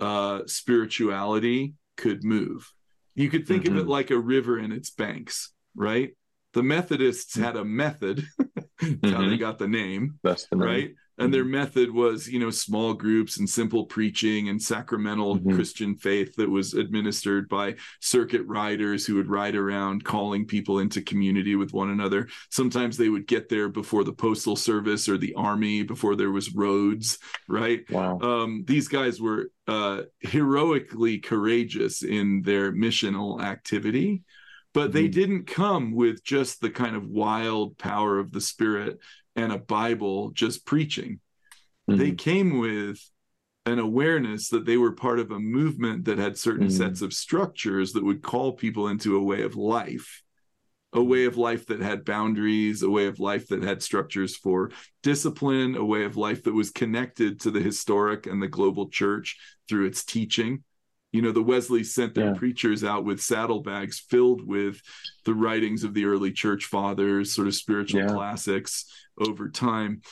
uh, spirituality could move. You could think mm-hmm. of it mm-hmm. like a river and its banks, right? The Methodists had a method. [LAUGHS] mm-hmm. how they mm-hmm. got the name. That's the name. Right and their method was you know small groups and simple preaching and sacramental mm-hmm. christian faith that was administered by circuit riders who would ride around calling people into community with one another sometimes they would get there before the postal service or the army before there was roads right wow um, these guys were uh, heroically courageous in their missional activity but they mm-hmm. didn't come with just the kind of wild power of the spirit and a Bible just preaching. Mm-hmm. They came with an awareness that they were part of a movement that had certain mm-hmm. sets of structures that would call people into a way of life, a way of life that had boundaries, a way of life that had structures for discipline, a way of life that was connected to the historic and the global church through its teaching. You know, the Wesleys sent their yeah. preachers out with saddlebags filled with the writings of the early church fathers, sort of spiritual yeah. classics over time.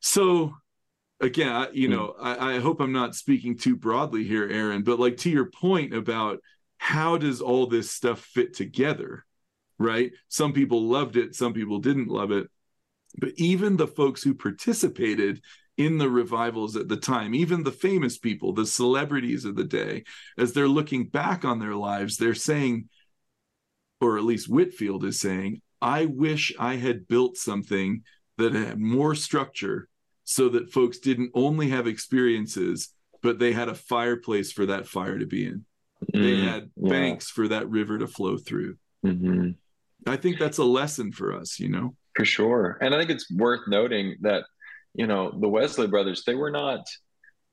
So again, you hmm. know, I, I hope I'm not speaking too broadly here, Aaron, but like to your point about how does all this stuff fit together, right? Some people loved it, some people didn't love it. But even the folks who participated in the revivals at the time, even the famous people, the celebrities of the day, as they're looking back on their lives, they're saying, or at least Whitefield is saying, I wish I had built something that had more structure so that folks didn't only have experiences, but they had a fireplace for that fire to be in. Mm, they had yeah. banks for that river to flow through. Mm-hmm. I think that's a lesson for us, you know? For sure. And I think it's worth noting that, you know, the Wesley brothers, they were not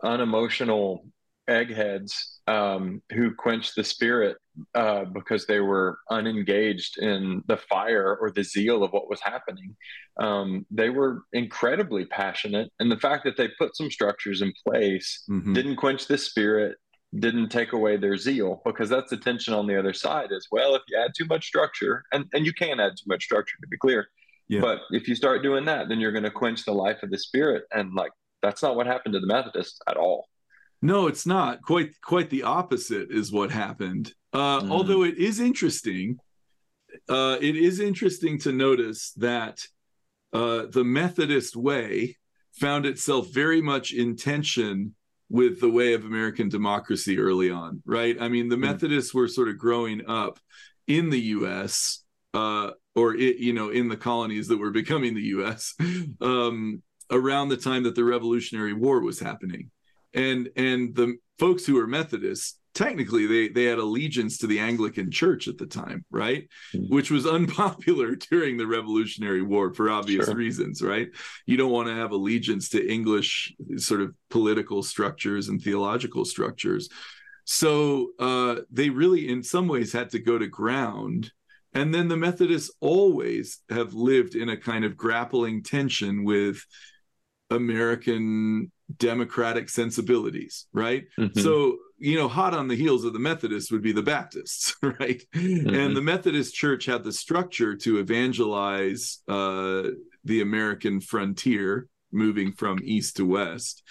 unemotional eggheads um, who quenched the spirit uh, because they were unengaged in the fire or the zeal of what was happening. Um, they were incredibly passionate, and the fact that they put some structures in place mm-hmm. didn't quench the spirit, didn't take away their zeal, because that's the tension on the other side as well. If you add too much structure, and and you can add too much structure to be clear, yeah. but if you start doing that, then you're going to quench the life of the spirit, and like that's not what happened to the Methodists at all. No, it's not. Quite quite the opposite is what happened. Uh, mm. Although it is interesting, uh, it is interesting to notice that uh, the Methodist way found itself very much in tension with the way of American democracy early on, right? I mean, the mm. Methodists were sort of growing up in the U.S. Uh, or it, you know, in the colonies that were becoming the U.S. Um, around the time that the Revolutionary War was happening and and the folks who were Methodists technically they they had allegiance to the Anglican Church at the time, right? Mm-hmm. Which was [LAUGHS] unpopular during the Revolutionary War for obvious sure. reasons, right? You don't want to have allegiance to English sort of political structures and theological structures. So uh, they really, in some ways, had to go to ground. And then the Methodists always have lived in a kind of grappling tension with American democratic sensibilities, right? Mm-hmm. So, you know, hot on the heels of the Methodists would be the Baptists, [LAUGHS] right? Mm-hmm. And the Methodist Church had the structure to evangelize uh, the American frontier, moving from east to west.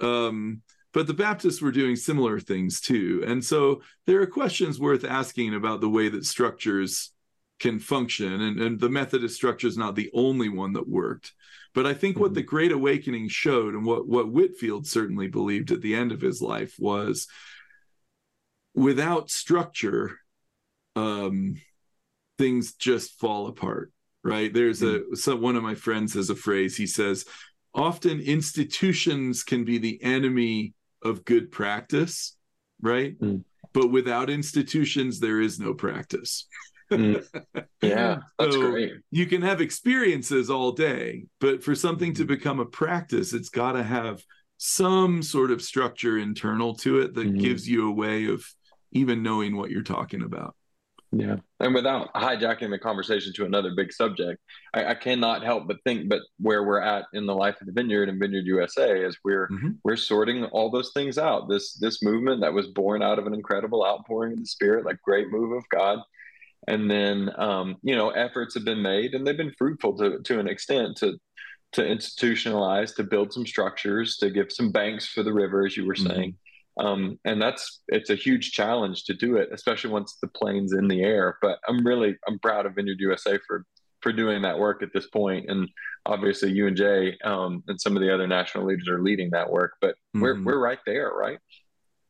Um, but the Baptists were doing similar things too. And so there are questions worth asking about the way that structures can function. And, and the Methodist structure is not the only one that worked. But I think what the mm-hmm. Great Awakening showed, and what, what Whitefield certainly believed at the end of his life, was without structure, um, things just fall apart. Right? There's mm-hmm. a so one of my friends has a phrase. He says, "Often institutions can be the enemy of good practice." Right? Mm. But without institutions, there is no practice. Mm. [LAUGHS] Yeah, that's so great. You can have experiences all day, but for something to mm-hmm. become a practice, it's got to have some sort of structure internal to it that mm-hmm. gives you a way of even knowing what you're talking about. Yeah. And without hijacking the conversation to another big subject, I, I, cannot help but think but where we're at in the life of the vineyard and Vineyard USA is we're mm-hmm. we're sorting all those things out. This this movement that was born out of an incredible outpouring of the spirit, like great move of God and then um, you know efforts have been made and they've been fruitful to to an extent to to institutionalize to build some structures to give some banks for the river as you were mm-hmm. saying. Um, and that's it's a huge challenge to do it especially once the plane's in the air. But i'm really i'm proud of vineyard usa for for doing that work at this point. And obviously you and jay um, and some of the other national leaders are leading that work. But mm-hmm. we're, we're right there right?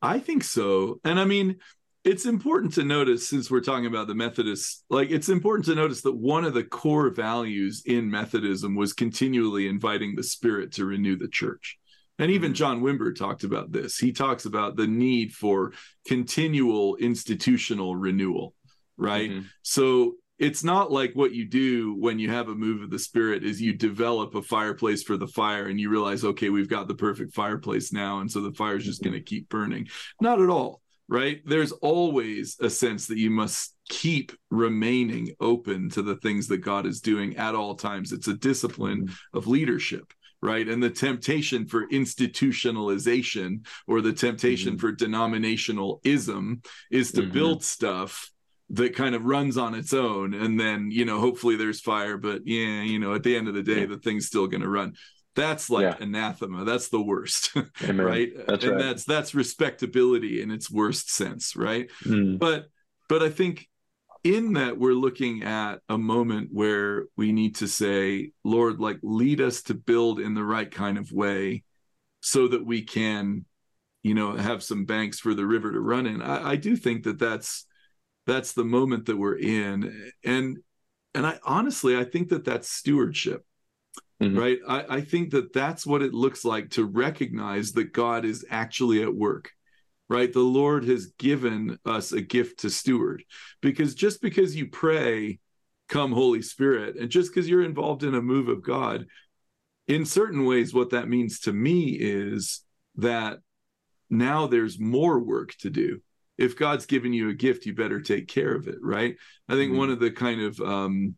I think so. And i mean it's important to notice since we're talking about the Methodists, like it's important to notice that one of the core values in Methodism was continually inviting the Spirit to renew the church. And even mm-hmm. John Wimber talked about this. He talks about the need for continual institutional renewal, right? Mm-hmm. So it's not like what you do when you have a move of the spirit is you develop a fireplace for the fire and you realize okay we've got the perfect fireplace now and so the fire's just going to keep burning not at all right? There's always a sense that you must keep remaining open to the things that God is doing at all times. It's a discipline of leadership, right? And the temptation for institutionalization or the temptation mm-hmm. for denominationalism is to mm-hmm. build stuff that kind of runs on its own and then you know hopefully there's fire but yeah you know at the end of the day yeah. the thing's still going to run that's like yeah. anathema. That's the worst [LAUGHS] right? That's and right. that's that's respectability in its worst sense right? Mm. but but i think in that we're looking at a moment where we need to say lord like lead us to build in the right kind of way so that we can you know have some banks for the river to run in. I, I do think that that's that's the moment that we're in. And and i honestly i think that that's stewardship Mm-hmm. Right. I, I think that that's what it looks like to recognize that God is actually at work. Right. The Lord has given us a gift to steward because just because you pray, come Holy Spirit, and just because you're involved in a move of God, in certain ways, what that means to me is that now there's more work to do if God's given you a gift, you better take care of it, right? I think mm-hmm. one of the kind of um,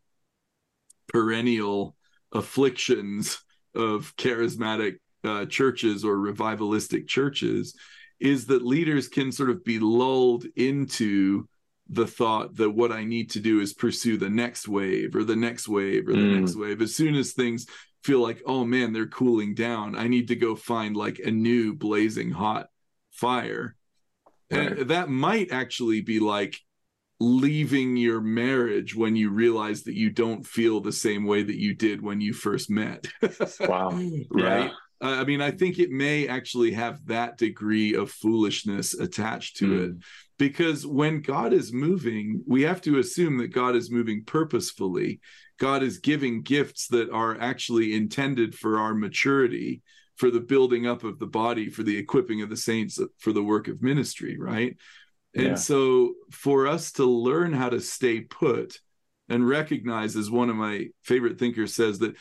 perennial afflictions of charismatic uh, churches or revivalistic churches is that leaders can sort of be lulled into the thought that what I need to do is pursue the next wave or the next wave or the mm. next wave. As soon as things feel like, oh man, they're cooling down, I need to go find like a new blazing hot fire. Right. And that might actually be like leaving your marriage when you realize that you don't feel the same way that you did when you first met. [LAUGHS] wow. right. Yeah. I mean, I think it may actually have that degree of foolishness attached to mm. it because when God is moving, we have to assume that God is moving purposefully. God is giving gifts that are actually intended for our maturity, for the building up of the body, for the equipping of the saints for the work of ministry, right? And yeah. so for us to learn how to stay put and recognize, as one of my favorite thinkers says, that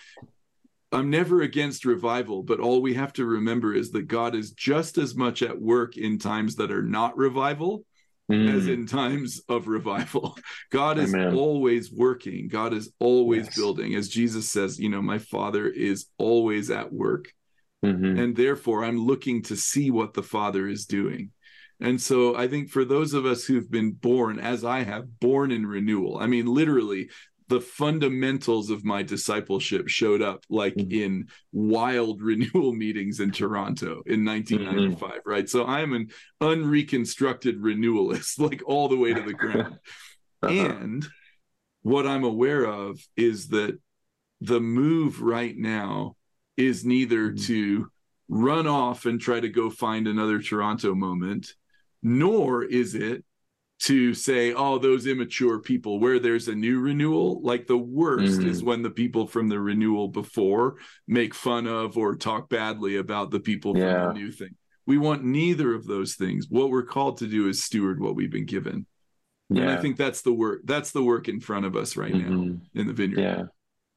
I'm never against revival, but all we have to remember is that God is just as much at work in times that are not revival mm. as in times of revival. [LAUGHS] God is Amen. always working, God is always yes. building. As Jesus says, you know, my Father is always at work. Mm-hmm. And therefore, I'm looking to see what the Father is doing. And so I think for those of us who've been born, as I have, born in renewal, I mean, literally, the fundamentals of my discipleship showed up like mm-hmm. in wild [LAUGHS] renewal meetings in Toronto in 1995, mm-hmm. right? So I'm an unreconstructed renewalist, [LAUGHS] like all the way to the ground. [LAUGHS] uh-huh. And what I'm aware of is that the move right now is neither mm-hmm. to run off and try to go find another Toronto moment nor is it to say, oh, those immature people, where there's a new renewal, like the worst mm. is when the people from the renewal before make fun of or talk badly about the people yeah. from the new thing. We want neither of those things. What we're called to do is steward what we've been given. Yeah. And I think that's the work. That's the work in front of us right mm-hmm. now in the vineyard. Yeah.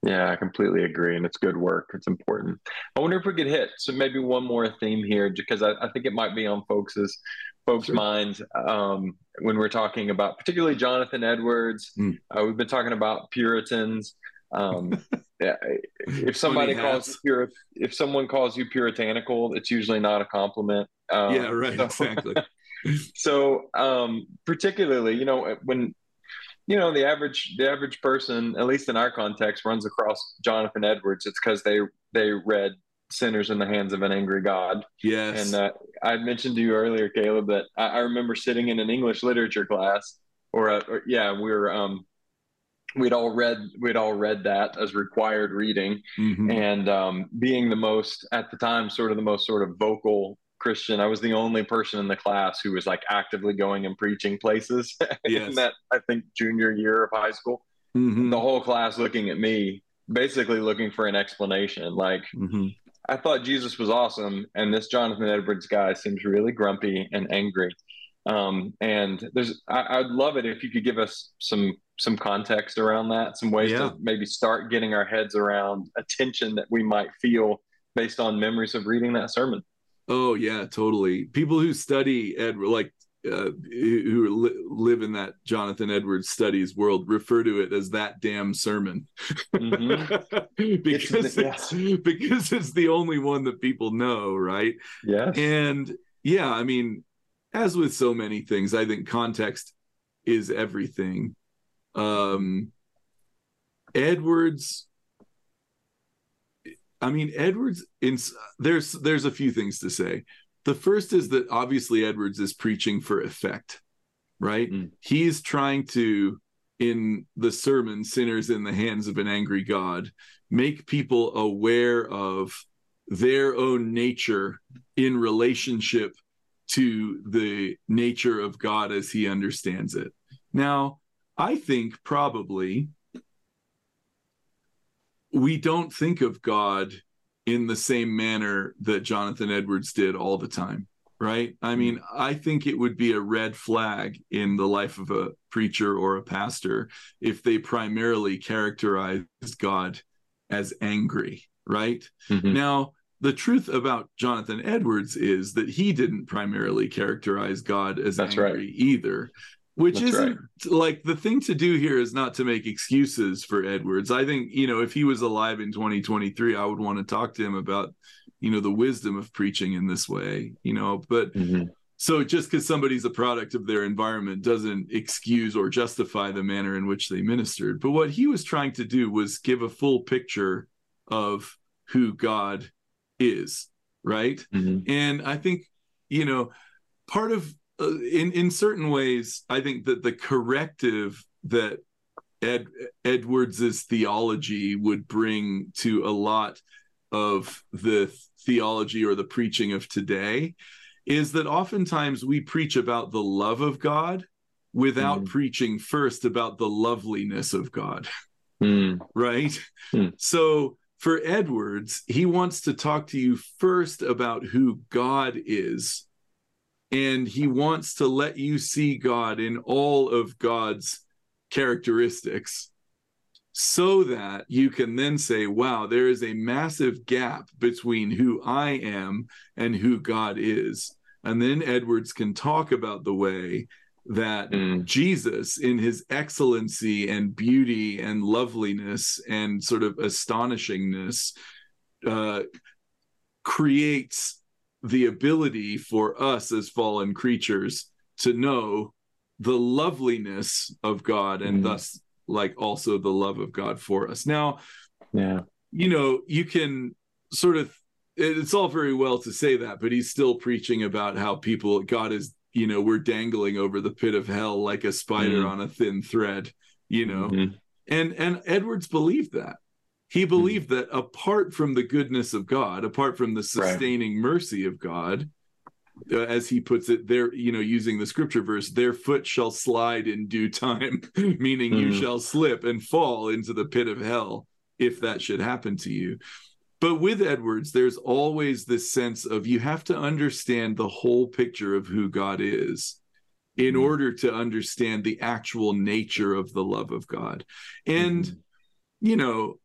Yeah, I completely agree. And it's good work. It's important. I wonder if we could hit so maybe one more theme here, because I, I think it might be on folks' folks' sure. minds um, when we're talking about particularly Jonathan Edwards. Mm. Uh, we've been talking about Puritans. Um, [LAUGHS] yeah, if somebody calls you if someone calls you puritanical, it's usually not a compliment. Um, yeah, right. So, exactly. [LAUGHS] so, um, particularly, you know, when you know the average the average person at least in our context runs across jonathan edwards it's because they they read sinners in the hands of an angry god yes and uh, i mentioned to you earlier caleb that I, I, remember sitting in an english literature class or, a, or yeah we were um we'd all read we'd all read that as required reading mm-hmm. and um, being the most at the time sort of the most sort of vocal Christian. I was the only person in the class who was like actively going and preaching places [LAUGHS] yes. in that I think junior year of high school. Mm-hmm. The whole class looking at me, basically looking for an explanation. Like mm-hmm. I thought Jesus was awesome, and this Jonathan Edwards guy seems really grumpy and angry. Um, and there's, I, would love it if you could give us some some context around that, some ways yeah. to maybe start getting our heads around a tension that we might feel based on memories of reading that sermon. Oh yeah, totally. People who study Ed, like uh, who li- live in that Jonathan Edwards studies world, refer to it as that damn sermon, mm-hmm. [LAUGHS] because it's, because it's the only one that people know, right? Yeah. And yeah, I mean, as with so many things, I think context is everything. Um, Edwards I mean, Edwards. In, there's there's a few things to say. The first is that obviously Edwards is preaching for effect, right? Mm. He's trying to, in the sermon, "Sinners in the Hands of an Angry God," make people aware of their own nature in relationship to the nature of God as He understands it. Now, I think probably we don't think of God in the same manner that Jonathan Edwards did all the time, right? I mean, I think it would be a red flag in the life of a preacher or a pastor if they primarily characterized God as angry, right? Mm-hmm. Now, the truth about Jonathan Edwards is that he didn't primarily characterize God as That's angry right. either. Which That's isn't like the thing to do here is not to make excuses for Edwards. I think, you know, if he was alive in 2023, I would want to talk to him about, you know, the wisdom of preaching in this way, you know, but Mhm. so just because somebody's a product of their environment doesn't excuse or justify the manner in which they ministered. But what he was trying to do was give a full picture of who God is, right? Mhm. And I think, you know, part of in in certain ways, I think that the corrective that Ed Edwards's theology would bring to a lot of the theology or the preaching of today is that oftentimes we preach about the love of God without Mm. preaching first about the loveliness of God Mm. [LAUGHS] right? Hmm. So for Edwards, he wants to talk to you first about who God is. And he wants to let you see God in all of God's characteristics so that you can then say, wow, there is a massive gap between who I am and who God is. And then Edwards can talk about the way that Mm. Jesus, in his excellency and beauty and loveliness and sort of astonishingness, uh, creates the ability for us as fallen creatures to know the loveliness of God and Mhm. thus, like, also the love of God for us. Now, Yeah. you know, you can sort of it's all very well to say that, but he's still preaching about how people God is, you know, we're dangling over the pit of hell like a spider Mm. on a thin thread, you know. Mhm. And and Edwards believed that. He believed that apart from the goodness of God, apart from the sustaining mercy of God, uh, as he puts it there, you know, using the scripture verse, their foot shall slide in due time, [LAUGHS] meaning you Mhm. shall slip and fall into the pit of hell if that should happen to you. But with Edwards, there's always this sense of you have to understand the whole picture of who God is in Mhm. order to understand the actual nature of the love of God. And, Mhm. you know,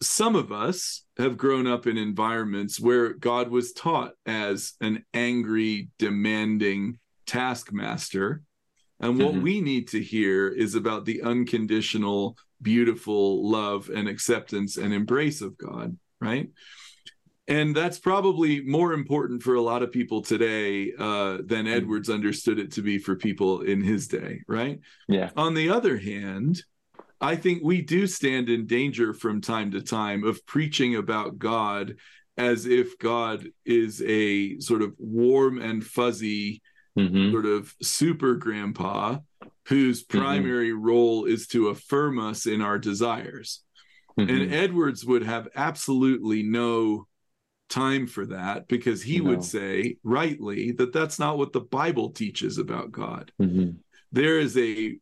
some of us have grown up in environments where God was taught as an angry, demanding taskmaster. And what Mhm. we need to hear is about the unconditional, beautiful love and acceptance and embrace of God, right? And that's probably more important for a lot of people today uh, than Edwards understood it to be for people in his day, right? Yeah. On the other hand, I think we do stand in danger from time to time of preaching about God as if God is a sort of warm and fuzzy Mhm. sort of super grandpa whose primary role is to affirm us in our desires. Mhm. And Edwards would have absolutely no time for that because he No. would say, rightly, that that's not what the Bible teaches about God. Mhm. There is a,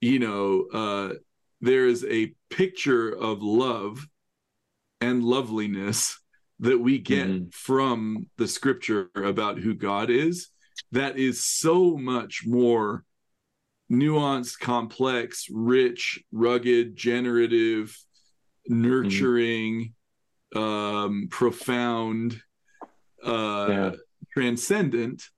you know, uh, there is a picture of love and loveliness that we get Mhm. from the scripture about who God is that is so much more nuanced, complex, rich, rugged, generative, nurturing, um, profound, uh, Yeah. transcendent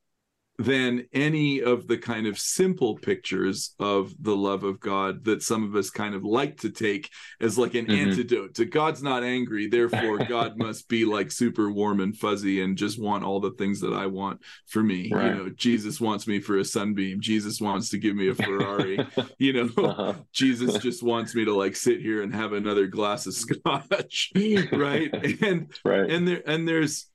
than any of the kind of simple pictures of the love of God that some of us kind of like to take as like an Mhm. antidote to God's not angry, therefore God [LAUGHS] must be like super warm and fuzzy and just want all the things that I want for me. Right. You know, Jesus wants me for a sunbeam, Jesus wants to give me a Ferrari, [LAUGHS] you know. Uh-huh. Jesus just wants me to like sit here and have another glass of scotch, [LAUGHS] right? And Right. and there and there's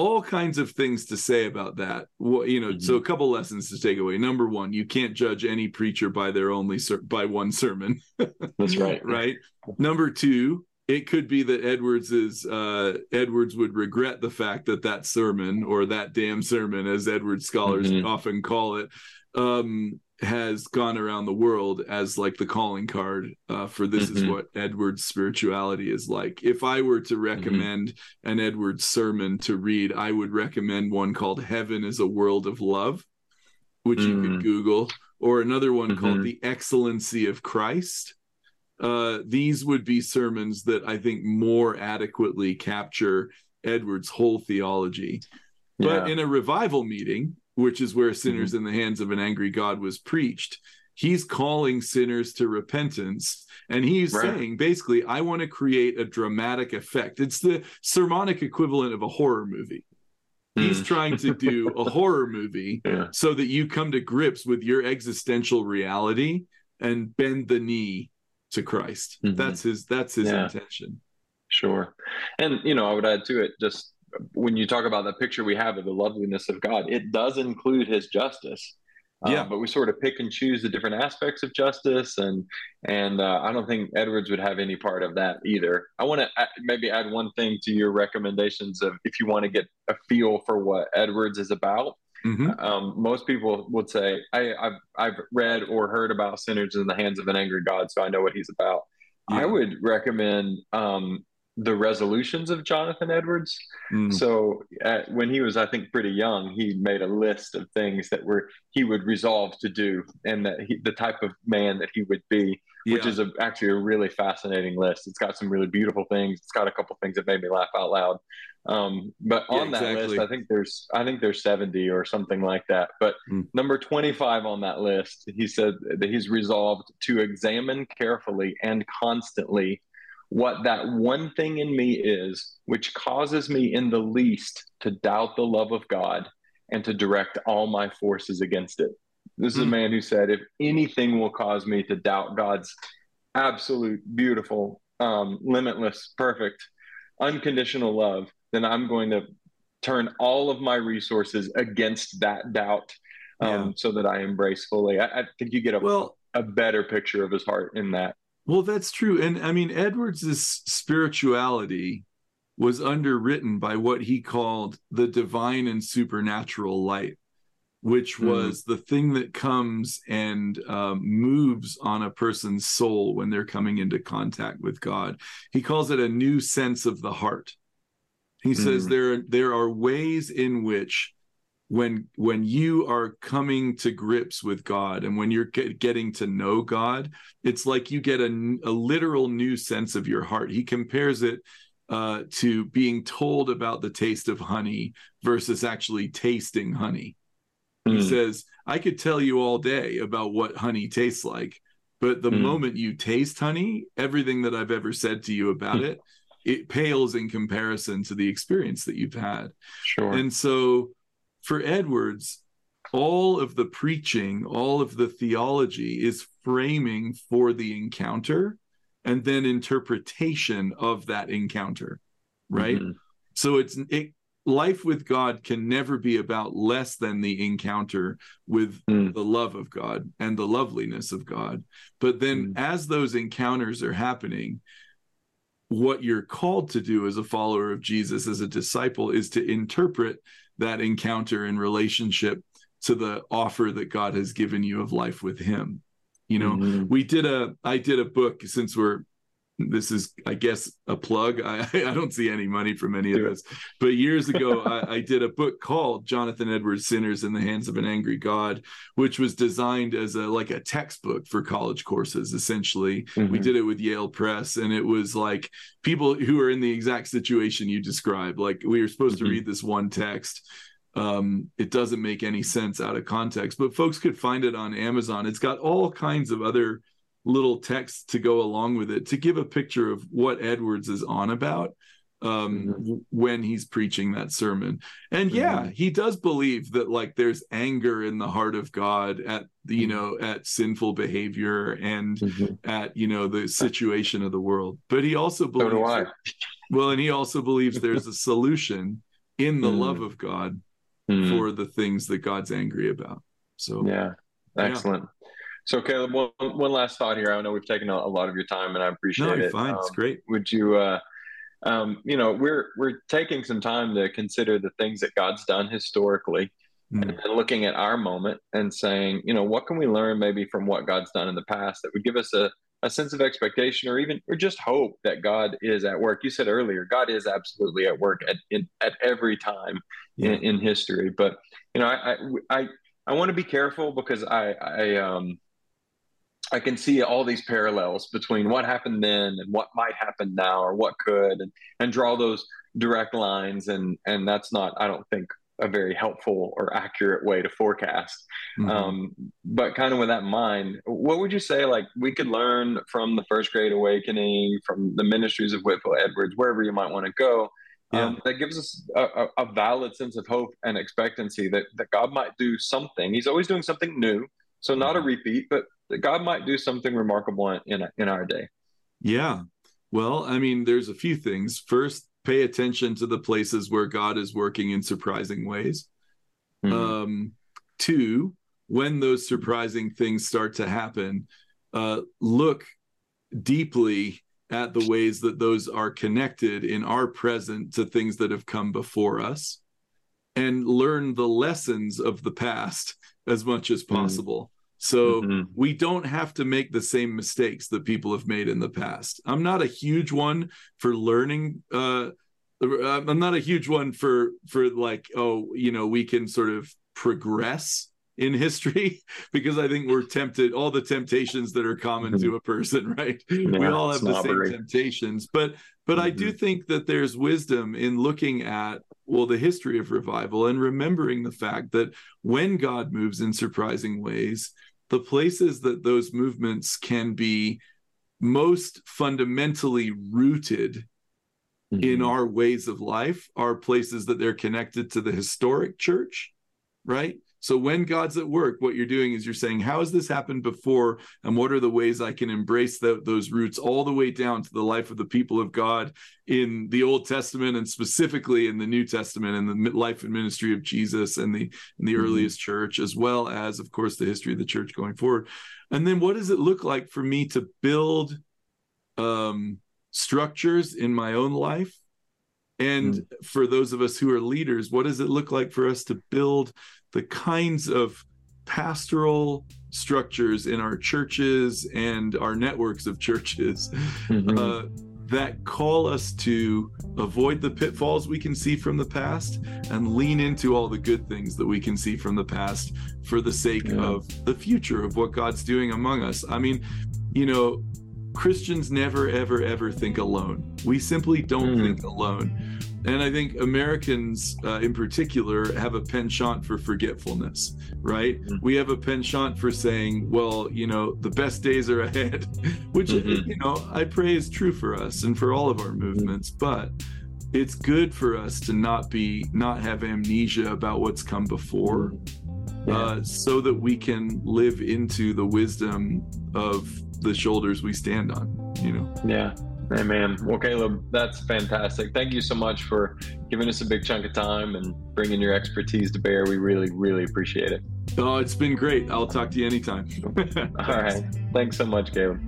all kinds of things to say about that. You know so a couple lessons to take away. Number one you can't judge any preacher by their only ser- by one sermon. [LAUGHS] That's right. right? Number two it could be that edwards is uh edwards would regret the fact that that sermon or that damn sermon as edwards scholars Mhm. often call it um has gone around the world as like the calling card uh, for this is Mhm. what Edwards spirituality is like. If I were Mm-hmm. to recommend an Edwards sermon to read, I would recommend one called Heaven is a World of Love, which you could Mm. Google, or another one called Mhm. The Excellency of Christ. Uh, these would be sermons that I think more adequately capture Edwards' whole theology. But Yeah. in a revival meeting, which is where sinners Mm-hmm. in the hands of an angry God was preached, he's calling sinners to repentance. And he's Right. saying basically, I want to create a dramatic effect. It's the sermonic equivalent of a horror movie. He's Mm. trying to do a [LAUGHS] horror movie Yeah. so that you come to grips with your existential reality and bend the knee to Christ. Mhm. That's his that's his Yeah. intention. Sure. And, you know, I would add to it just when you talk about the picture we have of the loveliness of God, it does include his justice. Uh, Yeah. but we sort of pick and choose the different aspects of justice, and and uh, I don't think Edwards would have any part of that either. I want to maybe add one thing to your recommendations of if you want to get a feel for what Edwards is about. Mhm. Um, most people would say, I, I've I've read or heard about sinners in the hands of an angry God, so I know what he's about. I would recommend um, the resolutions of Jonathan Edwards. Mm. So uh, when he was, I think, pretty young, he made a list of things that were he would resolve to do, and that he, the type of man that he would be, which is a, actually a really fascinating list. It's got some really beautiful things. It's got a couple things that made me laugh out loud. Um, but Yeah, on that list, I think there's I think there's 70 or something like that. But Hmm. number 25 on that list, he said that he's resolved to examine carefully and constantly what that one thing in me is which causes me in the least to doubt the love of God and to direct all my forces against it. This is a Hmm. man who said, if anything will cause me to doubt God's absolute, beautiful, um, limitless, perfect, unconditional love, then I'm going to turn all of my resources against that doubt um, Yeah. so that I embrace fully. I, I think you get a, Well, a better picture of his heart in that. Well, that's true. And I mean, Edwards's spirituality was underwritten by what he called the divine and supernatural light, which Mhm. was the thing that comes and um, moves on a person's soul when they're coming into contact with God. He calls it a new sense of the heart. He says Mhm. there there are ways in which when when you are coming to grips with God and when you're get, getting to know God, it's like you get a, a literal new sense of your heart. He compares it uh, to being told about the taste of honey versus actually tasting honey. He Mm. says, I could tell you all day about what honey tastes like, but the Mm. moment you taste honey, everything that I've ever said to you about Mm. it, it pales in comparison to the experience that you've had. Sure. And so for Edwards, all of the preaching, all of the theology is framing for the encounter and then interpretation of that encounter, right? Mhm. So it's it, life with God can never be about less than the encounter with Mm. the love of God and the loveliness of God. But then Mm. as those encounters are happening, what you're called to do as a follower of Jesus, as a disciple, is to interpret that encounter in relationship to the offer that God has given you of life with Him. You know, Mhm. we did a, I did a book since we're, this is, I guess, a plug. I, [LAUGHS] I don't see any money from any of this, but years ago, I, I did a book called Jonathan Edwards Sinners in the Hands of an Angry God, which was designed as a like a textbook for college courses, essentially we Mhm. did it with Yale Press, and it was like people who are in the exact situation you describe. Like we were supposed Mhm. to read this one text. Um, it doesn't make any sense out of context, but folks could find it on Amazon. It's got all kinds of other little texts to go along with it to give a picture of what Edwards is on about um Mhm. when he's preaching that sermon and yeah Mhm. he does believe that like there's anger in the heart of god at you Mhm. know at sinful behavior and Mhm. at you know the situation of the world but he also believes I. [LAUGHS] well and he also believes there's a solution in the Mm. love of god Mm. for the things that god's angry about so Yeah, Yeah. So, Caleb, one, one last thought here. I know we've taken a, a lot of your time, and I appreciate no you're it. fine it's Um, great would you, uh, um, you know, we're we're taking some time to consider the things that God's done historically, Mm. and then looking at our moment and saying, you know, what can we learn maybe from what God's done in the past that would give us a a sense of expectation or even or just hope that God is at work. You said earlier, God is absolutely at work at in, at every time Yeah. in, in history. But you know, I I I, I want to be careful because I I um I can see all these parallels between what happened then and what might happen now or what could and and draw those direct lines and and that's not I don't think a very helpful or accurate way to forecast. Mm-hmm. Um, but kind of with that in mind, what would you say like we could learn from the first great awakening, from the ministries of Whitefield Edwards, wherever you might want to go? Yeah. Um, that gives us a, a, valid sense of hope and expectancy that, that God might do something. He's always doing something new. So not a mm-hmm. repeat, but that God might do something remarkable in, in our day. Yeah. Well, I mean, there's a few things. First, pay attention to the places where God is working in surprising ways. Mm-hmm. Um, two, when those surprising things start to happen, uh, look deeply at the ways that those are connected in our present to things that have come before us and learn the lessons of the past as much as mm-hmm. possible. Mm-hmm. So mm-hmm. we don't have to make the same mistakes that people have made in the past. I'm not a huge one for learning. Uh, I'm not a huge one for for like oh you know we can sort of progress in history [LAUGHS] because I think we're tempted all the temptations that are common to a person, [LAUGHS] right? Yeah, we all have the same temptations, but but mm-hmm. I do mm-hmm. think that there's wisdom in looking at well the history of revival and remembering the fact that when God moves in surprising ways, the places that those movements can be most fundamentally rooted mm-hmm. in our ways of life are places that they're connected to the historic church, right? So when God's at work, what you're doing is you're saying, how has this happened before? And what are the ways I can embrace the, those roots all the way down to the life of the people of God in the Old Testament and specifically in the New Testament and the life and ministry of Jesus and the, and the mm-hmm. earliest church, as well as, of course, the history of the church going forward. And then what does it look like for me to build um, structures in my own life? And mm for those of us who are leaders, what does it look like for us to build the kinds of pastoral structures in our churches and our networks of churches mm-hmm. uh, that call us to avoid the pitfalls we can see from the past and lean into all the good things that we can see from the past for the sake yeah. of the future of what God's doing among us. I mean, you know, Christians never, ever, ever think alone. We simply don't mm. think alone. And I think Americans uh, in particular have a penchant for forgetfulness, right? Mm-hmm. We have a penchant for saying, well, you know, the best days are ahead, [LAUGHS] which, mm-hmm. you know, I pray is true for us and for all of our movements. But it's good for us to not be, not have amnesia about what's come before. Yeah. Uh, so that we can live into the wisdom of the shoulders we stand on, you know? Yeah. Amen. Well, Caleb, that's fantastic. Thank you so much for giving us a big chunk of time and bringing your expertise to bear. We really, really appreciate it. Oh, it's been great. I'll talk to you anytime. [LAUGHS] All right. Thanks so much, Caleb.